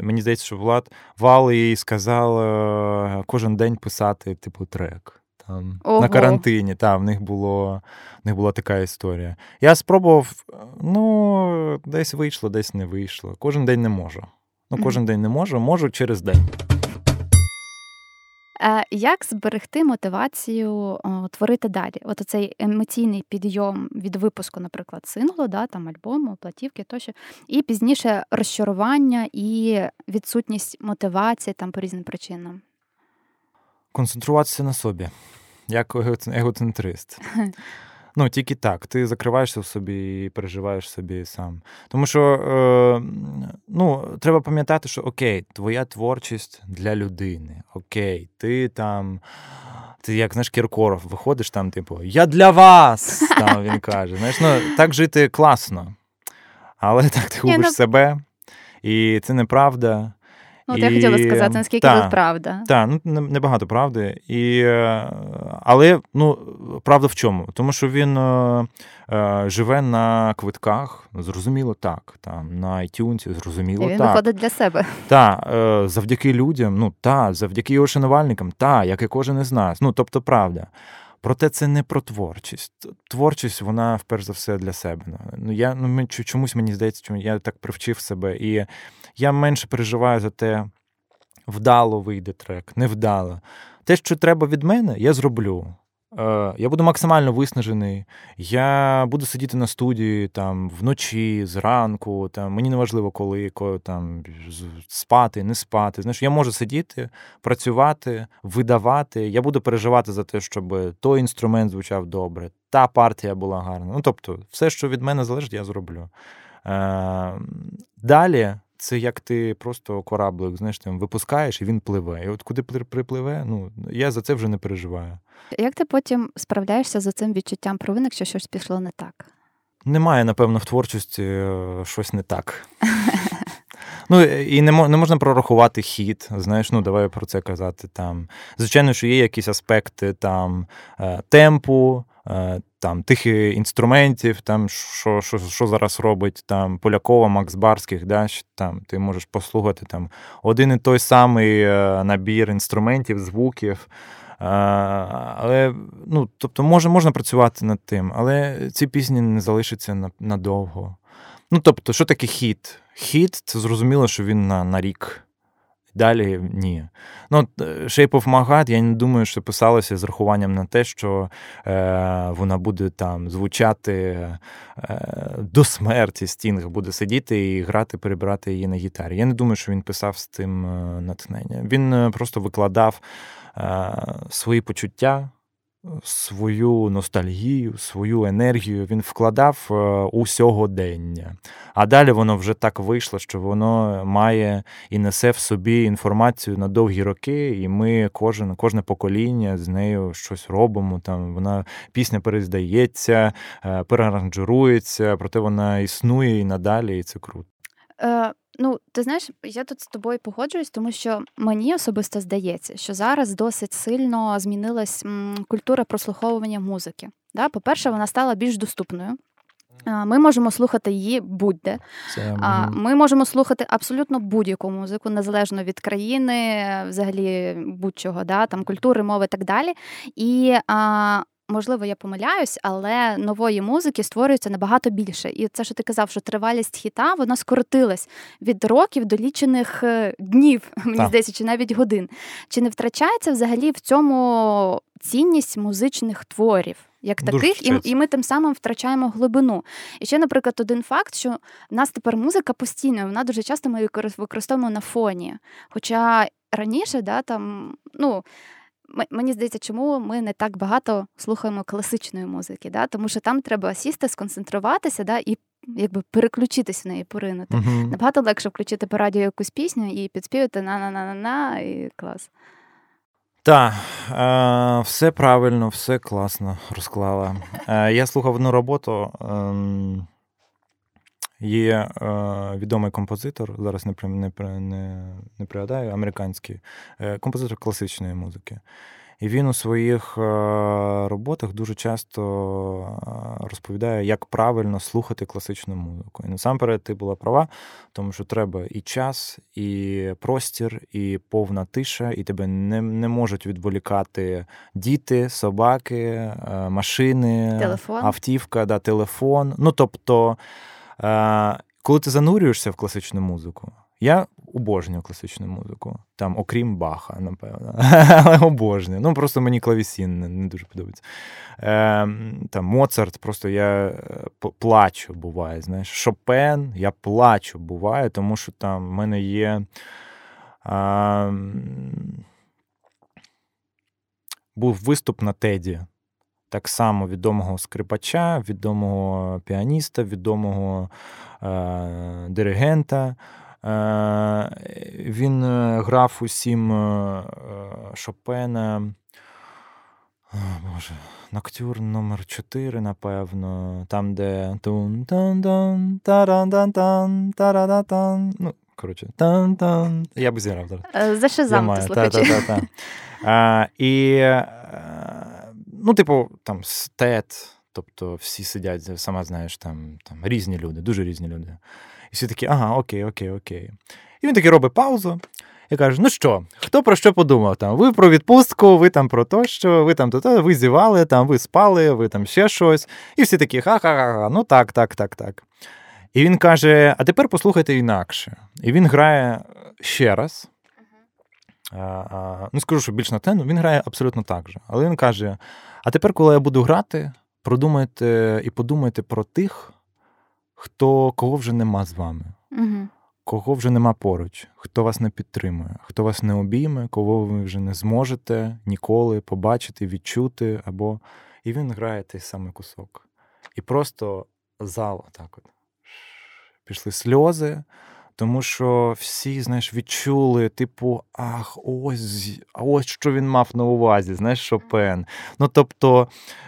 мені здається, що Влад Вал їй сказав кожен день писати, типу, трек. Там, На карантині, та, в них було, в них була така історія. Я спробував, ну, десь вийшло, десь не вийшло. Кожен день не можу. Ну, кожен день не можу, можу через день. Е, як зберегти мотивацію творити далі? От цей емоційний підйом від випуску, наприклад, синглу, да, там альбому, платівки тощо, і пізніше розчарування і відсутність мотивації там по різним причинам. Концентруватися на собі, як егоцентрист. Ну, тільки так. Ти закриваєшся в собі і переживаєш собі сам. Тому що е, ну, треба пам'ятати, що окей, твоя творчість для людини. Окей, ти там. Ти як знаєш, Кіркоров, виходиш там, типу, я для вас! Там він каже. Знаєш, ну так жити класно. Але так ти губиш себе, і це неправда. Ну, от я хотіла сказати, наскільки та, тут правда. Так, ну небагато правди. І, е, Але ну, правда в чому? Тому що він е, е, живе на квитках, зрозуміло так. Там, На iTunes, зрозуміло і він так. Він виходить для себе. Так, е, завдяки людям, ну так, завдяки його шанувальникам, так, як і кожен із нас. Ну, тобто, правда. Проте це не про творчість. Творчість, вона вперше за все для себе. Ну, я, ну, Чомусь мені здається, чому я так привчив себе. І я менше переживаю за те, вдало вийде трек, невдало. Те, що треба від мене, я зроблю. Е, я буду максимально виснажений. Я буду сидіти на студії там вночі, зранку. Там мені не важливо, коли, там спати, не спати. Знаєш, я можу сидіти, працювати, видавати. Я буду переживати за те, щоб той інструмент звучав добре, та партія була гарна. Ну тобто, все, що від мене залежить, я зроблю. Е, далі це як ти просто кораблик, знаєш, там випускаєш і він пливе. І от куди припливе, ну я за це вже не переживаю. Як ти потім справляєшся з цим відчуттям провини, якщо щось пішло не так? Немає, напевно, в творчості е, щось не так. Ну і не не можна прорахувати хід. Знаєш, ну давай про це казати. Там звичайно, що є якісь аспекти там е, темпу, Е, там тих інструментів, там що що, що зараз робить там Полякова, Макс Барських, да, там ти можеш послухати там один і той самий е, набір інструментів, звуків. Е, але ну, тобто може, можна працювати над тим, але ці пісні не залишаться надовго. Ну, тобто, що таке хіт? Хіт це зрозуміло, що він на, на рік. Далі ні. Ну, е, Shape of My Heart, я не думаю, що писалося з рахуванням на те, що е, вона буде там звучати е, до смерті. Стінг буде сидіти і грати, перебирати її на гітарі. Я не думаю, що він писав з тим е, натхнення. Він е, просто викладав е, свої почуття свою ностальгію, свою енергію він вкладав е, у сьогодення. А далі воно вже так вийшло, що воно має і несе в собі інформацію на довгі роки, і ми кожен, кожне покоління з нею щось робимо. Там вона пісня перездається, е, переаранжирується, проте вона існує і надалі, і це круто. Ну, ти знаєш, я тут з тобою погоджуюсь, тому що мені особисто здається, що зараз досить сильно змінилась культура прослуховування музики. Да? По-перше, вона стала більш доступною. Ми можемо слухати її будь-де. Це... Ми можемо слухати абсолютно будь-яку музику, незалежно від країни, взагалі будь-чого, да? там культури, мови і так далі. І а, можливо, я помиляюсь, але нової музики створюється набагато більше. І це, що ти казав, що тривалість хіта вона скоротилась від років до лічених е, днів, мені так. здається, чи навіть годин. Чи не втрачається взагалі в цьому цінність музичних творів? Як таких, і і ми тим самим втрачаємо глибину. І ще, наприклад, один факт, що в нас тепер музика постійно, вона дуже часто ми використовуємо на фоні. Хоча раніше, да, там, ну, Мені здається, чому ми не так багато слухаємо класичної музики, да? тому що там треба сісти, сконцентруватися да? і якби переключитися в неї, поринути. Uh-huh. Набагато легше включити по радіо якусь пісню і підспівати на-на-на-на-на, і клас. Так, е, все правильно, все класно розклала. Е, я слухав одну роботу. Е, Є е, відомий композитор, зараз не не, не, не пригадаю, американський е, композитор класичної музики. І він у своїх е, роботах дуже часто е, розповідає, як правильно слухати класичну музику. І насамперед ти була права, тому що треба і час, і простір, і повна тиша, і тебе не не можуть відволікати діти, собаки, е, машини, телефон. автівка, да, телефон. Ну тобто. Коли ти занурюєшся в класичну музику, я обожнюю класичну музику, там, окрім Баха, напевно, але обожнюю. Ну, просто мені клавісін не, дуже подобається. Е, Там Моцарт, просто я е, плачу, буває. знаєш. Шопен, я плачу, буває, тому що там в мене є. Е, був виступ на Теді Так само відомого скрипача, відомого піаніста, відомого е, диригента. Е, Він е, грав усім е, Шопена. О, Боже, Ноктюр номер 4 напевно. Там, де тун тан тан таран-тан-тан, тарадатан. Ну, коротше, тан-тан. Я би зіграв зараз. Е, Зашизамте слухачі. Та-та-та. А, і, е, ну, типу, там, стет, тобто всі сидять, сама знаєш, там, там різні люди, дуже різні люди. І всі такі, ага, окей, окей, окей. І він таки робить паузу. І каже: ну що, хто про що подумав? Там, Ви про відпустку, ви там про то, що, ви там то, ви зівали, там, ви спали, ви там ще щось. І всі такі, ха-ха-ха, ну так, так, так, так. І він каже: а тепер послухайте інакше. І він грає ще раз. А, а, ну, скажу, що більш на тену, він грає абсолютно так же. Але він каже: а тепер, коли я буду грати, продумайте і подумайте про тих, хто кого вже нема з вами. Угу. Кого вже нема поруч, хто вас не підтримує, хто вас не обійме, кого ви вже не зможете ніколи побачити, відчути, або і він грає той самий кусок. І просто зал так от пішли сльози, тому що всі, знаєш, відчули, типу, ах, ось ось що він мав на увазі, знаєш, Шопен. Ну, тобто,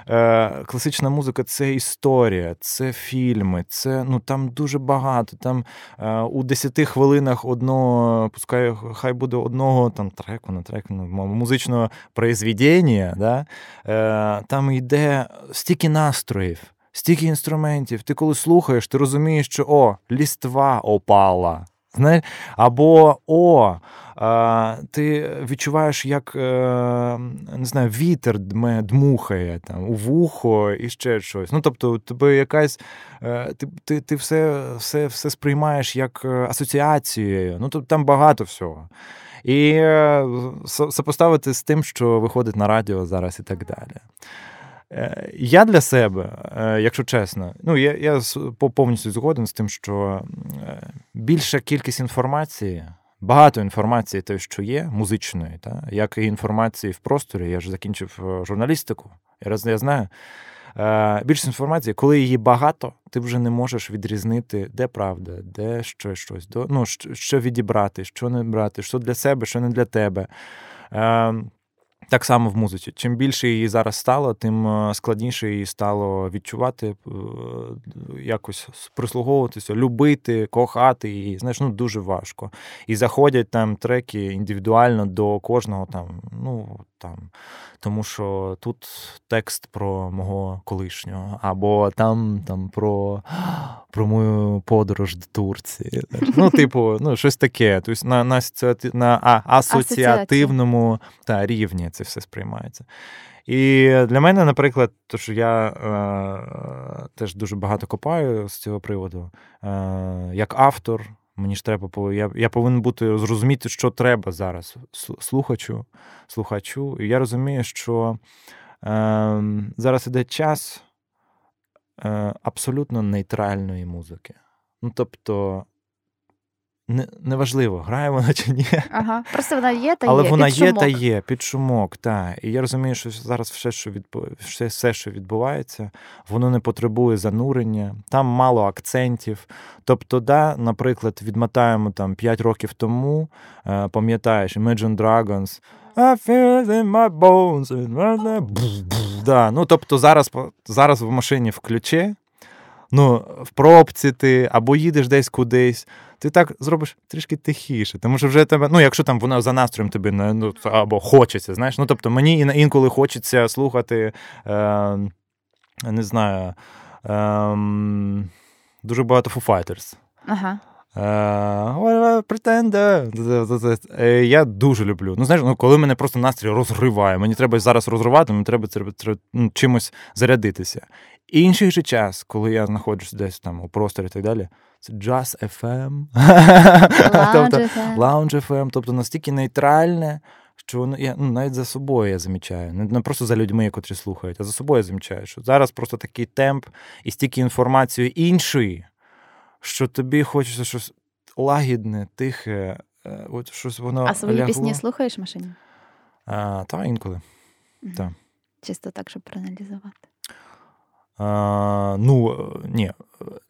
е, класична музика це історія, це фільми, це ну там дуже багато. Там е, у 10 хвилинах одного, пускай хай буде одного там треку на треку, ну, музичного произведення, да? е, там йде стільки настроїв. Стільки інструментів, ти коли слухаєш, ти розумієш, що о, ліства опала. Знаєш? Або о, а, ти відчуваєш, як е, не знаю, вітер дмухає там, у вухо і ще щось. Ну, тобто, тебе якась, е, ти ти, ти все все, все сприймаєш як е, асоціацією. Ну, тобто там багато всього. І сопоставити з тим, що виходить на радіо зараз і так далі. Е, я для себе, е, якщо чесно, ну я я повністю згоден з тим, що е, більша кількість інформації, багато інформації, те, що є, музичної, та, як і інформації в просторі, я ж закінчив журналістику, я знаю. Більше інформації, коли її багато, ти вже не можеш відрізнити, де правда, де ще щось, ну, що відібрати, що не брати, що для себе, що не для тебе. Так само в музиці. Чим більше її зараз стало, тим е, складніше її стало відчувати, е, якось прислуговуватися, любити, кохати її. Знаєш, ну дуже важко. І заходять там треки індивідуально до кожного там, ну там тому що тут текст про мого колишнього, або там там про про мою подорож до Турції. Ну, типу, ну, щось таке. Тобто на на, на асоціативному та, рівні це все сприймається. І для мене, наприклад, то що я е, теж дуже багато копаю з цього приводу, е, як автор. Мені ж треба я я повинен бути зрозуміти, що треба зараз слухачу. слухачу. І я розумію, що е, зараз іде час е, абсолютно нейтральної музики. Ну, тобто, неважливо, грає вона чи ні. Ага, Просто вона є та Але є. вона під є шумок. та є, під шумок, так. І я розумію, що зараз все, що відбу... все, все, що відбувається, воно не потребує занурення, там мало акцентів. Тобто, да, наприклад, відмотаємо там 5 років тому, е, пам'ятаєш, Imagine Dragons. I feel in my bones. Да, ну, Тобто зараз зараз в машині включи, ну, в пробці ти або їдеш десь кудись ти так зробиш трішки тихіше. Тому що вже тебе, ну якщо там вона за настроєм тобі ну, або хочеться, знаєш. Ну тобто мені інколи хочеться слухати, е, не знаю, е, дуже багато Foo Fighters. Ага. Pretender. Е, я дуже люблю. Ну, знаєш, ну, коли мене просто настрій розриває, мені треба зараз розривати, мені треба, треба, треба ну, чимось зарядитися. Інший же час, коли я знаходжусь десь там у просторі і так далі, це Jazz FM, тобто, Lounge FM, тобто настільки нейтральне, що ну, я ну, навіть за собою я замічаю. Не просто за людьми, котрі слухають, а за собою я замічаю, що зараз просто такий темп і стільки інформації іншої, що тобі хочеться щось лагідне, тихе, е, от щось воно. А свої лягло. пісні слухаєш в машині? А, Та інколи. Mm-hmm. Та. Чисто так, щоб проаналізувати. Ну, ні,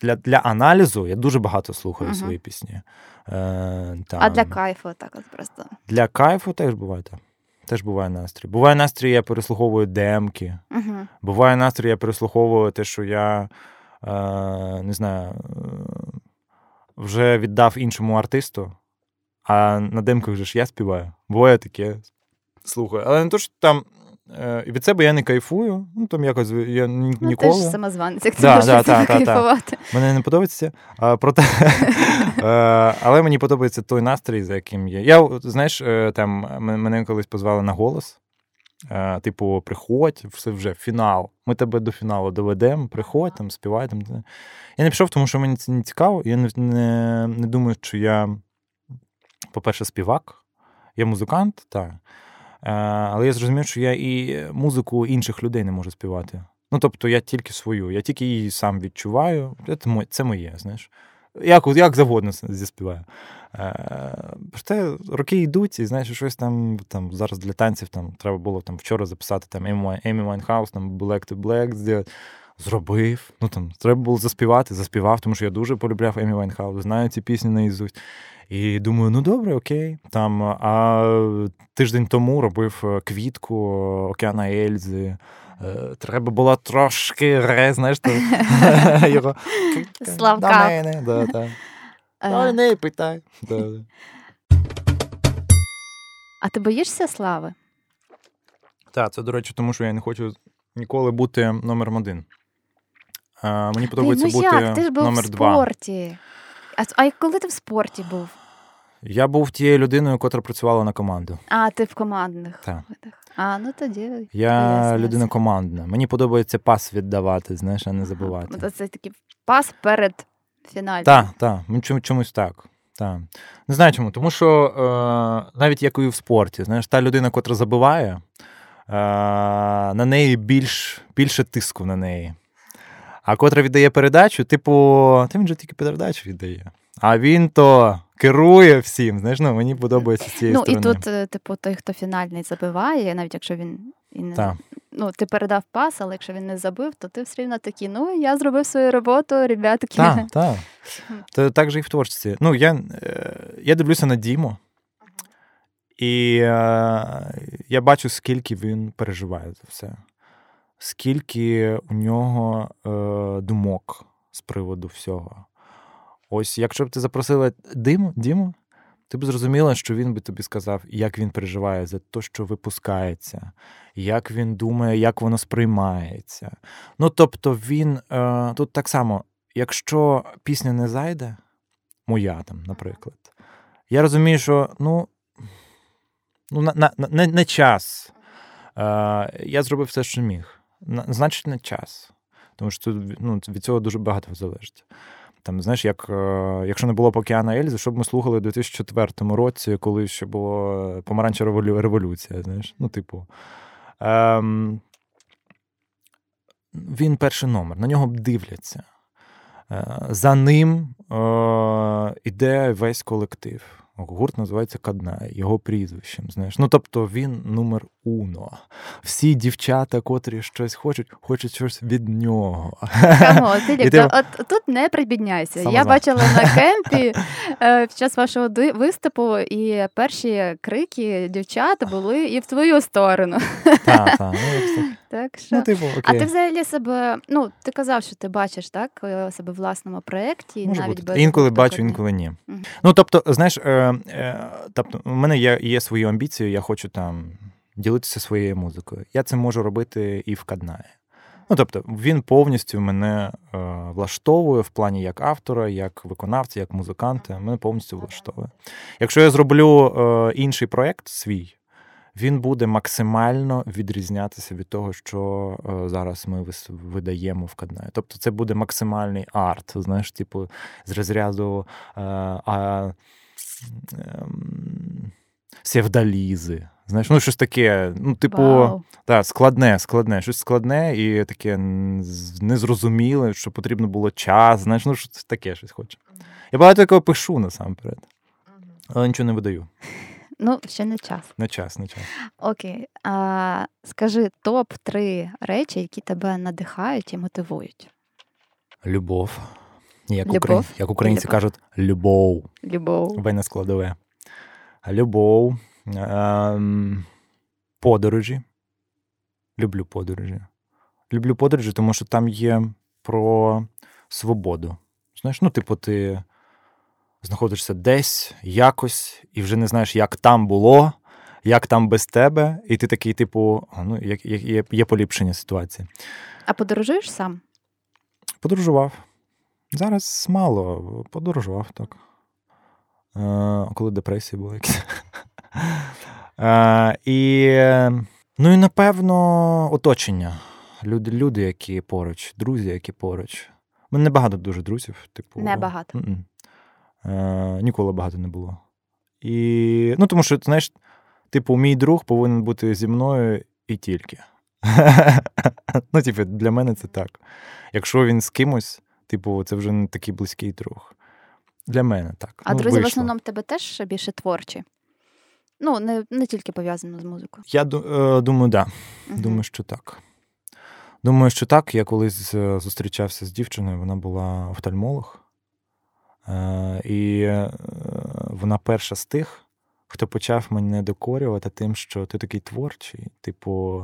для для аналізу я дуже багато слухаю uh свої пісні. Е, там, А для кайфу так от просто. Для кайфу теж буває так. Теж буває настрій. Буває настрій, я переслуховую демки. Uh-huh. Буває настрій, я переслуховую те, що я е, не знаю, вже віддав іншому артисту, а на демках вже ж я співаю. Буває таке. Слухаю. Але не то, що там Е, і від себе я не кайфую. Ну там якось я ну, ніколи. Ти ж самозванець, як ти да, да, та, кайфувати. Мене не подобається. А, проте, е, Але мені подобається той настрій, за яким є. Я, знаєш, е, там мене колись позвали на голос. Типу, приходь, все вже фінал. Ми тебе до фіналу доведемо, приходь, там, співай. Там. Я не пішов, тому що мені це не цікаво. Я не, не, не думаю, що я, по-перше, співак, я музикант, так. Е, але я зрозумів, що я і музику інших людей не можу співати. Ну, тобто, я тільки свою, я тільки її сам відчуваю. Це моє, знаєш. Як як завгодно зіспіваю. Е, проте роки йдуть, і знаєш, щось там там зараз для танців там треба було там вчора записати там Amy Winehouse, там Black to Black зробити. Зробив. Ну там треба було заспівати, заспівав, тому що я дуже полюбляв Емі Вайнхаус, знаю ці пісні наізусть. І думаю, ну добре, okay. Там, А тиждень тому робив е, квітку Океана Ельзи. Е, треба було трошки ре, знаєш, то його Славка. До мене, да, да. Ой, не питай. Да. А ти боїшся слави? Так, це, до речі, тому що я не хочу ніколи бути номером один. А, Мені подобається ну, бути як? Ти ж був номер в спорті. А, а коли ти в спорті був? Я був тією людиною, яка працювала на команду. А, ти в командних Так. А, ну тоді. Я людина командна. Мені подобається пас віддавати, знаєш, а не забувати. Ага. Це такий пас перед фінальним. Так, так. Чомусь так. Так. Не знаю чому. Тому що е, навіть як і в спорті, знаєш, та людина, котра забиває, е, на неї більш, більше тиску на неї. А котра віддає передачу, типу, та він же тільки передачу віддає. А він то керує всім. Знаєш, ну мені подобається з цієї ну, сторони. Ну і тут, е, типу, той, хто фінальний забиває, навіть якщо він і не так. ну, ти передав пас, але якщо він не забив, то ти все рівно такий, ну я зробив свою роботу, ребятки. Так, так. То так же і в творчості. Ну, я е, я дивлюся на Діму, і е, я бачу, скільки він переживає за все, скільки у нього е, думок з приводу всього. Ось, якщо б ти запросила Диму, Діму, ти б зрозуміла, що він би тобі сказав, як він переживає за те, що випускається, як він думає, як воно сприймається. Ну тобто, він е, тут так само, якщо пісня не зайде, моя там, наприклад, я розумію, що ну, ну на, на, на, не час. Е, Я зробив все, що міг. Значить, не час. Тому що ну, від цього дуже багато залежить. Там, знаєш, як е, якщо не було Покіана Ельзи, що б ми слухали у 2004 році, коли ще була помаранчева революція. знаєш, ну, типу. Ем, Він перший номер, на нього дивляться. Е, за ним е, іде весь колектив. Гурт називається Каднай, його прізвищем. знаєш. Ну, тобто він номер уно. Всі дівчата, котрі щось хочуть, хочуть щось від нього. Камо, Тилік, ти... от тут не прибідняйся. Саме Я бачила на кемпі е, під час вашого виступу, і перші крики дівчат були і в твою сторону. Так, так. Ну, так що... Ну, типу, окей. А ти взагалі себе, ну, ти казав, що ти бачиш так, е, себе в власному проєкті. навіть без Інколи бачу, інколи ні. Угу. Ну, тобто, знаєш, е, е, тобто, у мене є, є свої амбіції, я хочу там ділитися своєю музикою. Я це можу робити і в Каднаї. Ну, тобто, він повністю мене е, влаштовує в плані як автора, як виконавця, як музиканта. Мене повністю влаштовує. Якщо я зроблю е, інший проєкт свій, він буде максимально відрізнятися від того, що е, зараз ми видаємо в Каднаї. Тобто, це буде максимальний арт, знаєш, типу, з розряду е, а, е, севдалізи. Знаєш, ну щось таке, ну, типу, wow. так, складне, складне, щось складне і таке незрозуміле, що потрібно було час. Знаєш, ну щось таке щось хоче. Я багато такого пишу насамперед, але нічого не видаю. Ну, ще не час. Не час, не час. Окей. А, Скажи топ-3 речі, які тебе надихають і мотивують. Любов. Як, Любов? Україн... Як українці Любов. кажуть, любов. Любов. Вийне складове. Любов. Ем... Подорожі. Люблю подорожі. Люблю подорожі, тому що там є про свободу. Знаєш, ну, типу, ти знаходишся десь, якось, і вже не знаєш, як там було, як там без тебе, і ти такий, типу, ну, як, є, є поліпшення ситуації. А подорожуєш сам? Подорожував. Зараз мало, подорожував так. Е, коли депресії були якісь. Е, і, ну і напевно, оточення. Люди, люди, які поруч, друзі, які поруч. У мене небагато дуже друзів. Типу, Небагато. М-м. Е, ніколи багато не було. І, ну, тому що, знаєш, типу, мій друг повинен бути зі мною і тільки. ну, типу, для мене це так. Якщо він з кимось, типу, це вже не такий близький друг. Для мене так. А ну, друзі, в основному тебе теж більше творчі. Ну, не, не тільки пов'язано з музикою. Я е, думаю, так. Да. Мгм. Думаю, що так. Думаю, що так. Я колись е, зустрічався з дівчиною, вона була офтальмолог. Е, І е, вона перша з тих, хто почав мене докорювати тим, що ти такий творчий. Типу,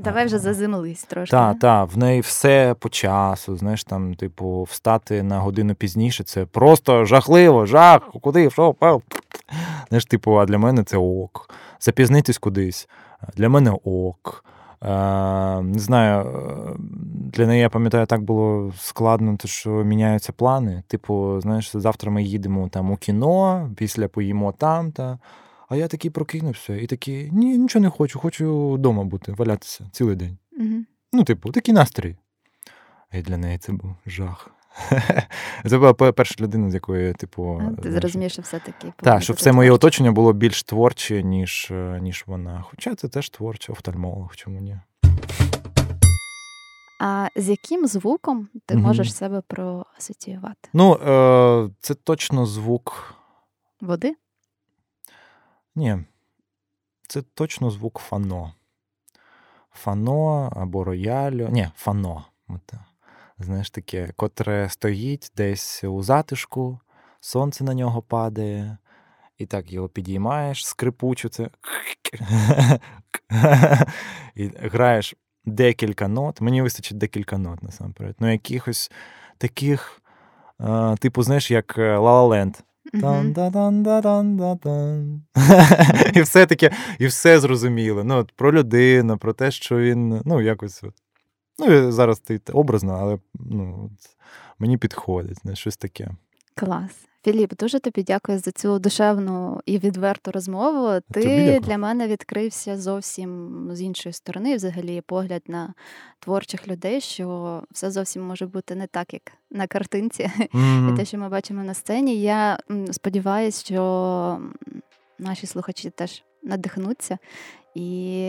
Давай вже заземлись трошки. Так, так, в неї все по часу. Знаєш, там, типу, встати на годину пізніше це просто жахливо, жах, куди, що, пав. Знаєш, типу, а для мене це ок. Запізнитись кудись. Для мене ок. Е, не знаю, е, для неї, я пам'ятаю, так було складно, то що міняються плани. Типу, знаєш, завтра ми їдемо там у кіно, після поїмо там. Та... А я такий прокинувся і такий, ні, нічого не хочу, хочу вдома бути, валятися цілий день. Угу. Ну, типу, такий настрій. І для неї це був жах. Це була перша людина, з якою, я, типу. А, Ти зрозумієш, що все-таки. Так, щоб все моє оточення було більш творче, ніж, е, ніж вона. Хоча це теж творче, офтальмолог, чому ні? А з яким звуком ти Мгм. можеш себе проасоціювати? Ну, е, це точно звук. Води? Ні, це точно звук фано. Фано або роялю. Ні, фано. От, знаєш таке, котре стоїть десь у затишку, сонце на нього падає, і так його підіймаєш, скрипуче це. І граєш декілька нот. Мені вистачить декілька нот насамперед. Ну, якихось таких, е, типу, знаєш, як е, La. Тан-да-дан-да-дан-да-дан. І все таке, і все зрозуміло. Ну, от, про людину, про те, що він, ну, якось. От. Ну, зараз ти образно, але ну, мені підходить, знаєш, щось таке. Клас. Філіп, дуже тобі дякую за цю душевну і відверту розмову. Ти для мене відкрився зовсім з іншої сторони, взагалі, погляд на творчих людей, що все зовсім може бути не так, як на картинці, і те, що ми бачимо на сцені. Я сподіваюся, що наші слухачі теж надихнуться і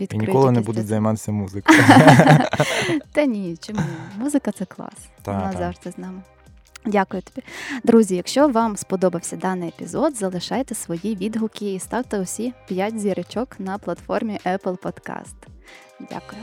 е, І ніколи не будуть займатися музикою. Та ні, чому? Музика це клас. Вона завжди з нами. Дякую тобі. Друзі, якщо вам сподобався даний епізод, залишайте свої відгуки і ставте усі 5 зірочок на платформі Apple Podcast. Дякую.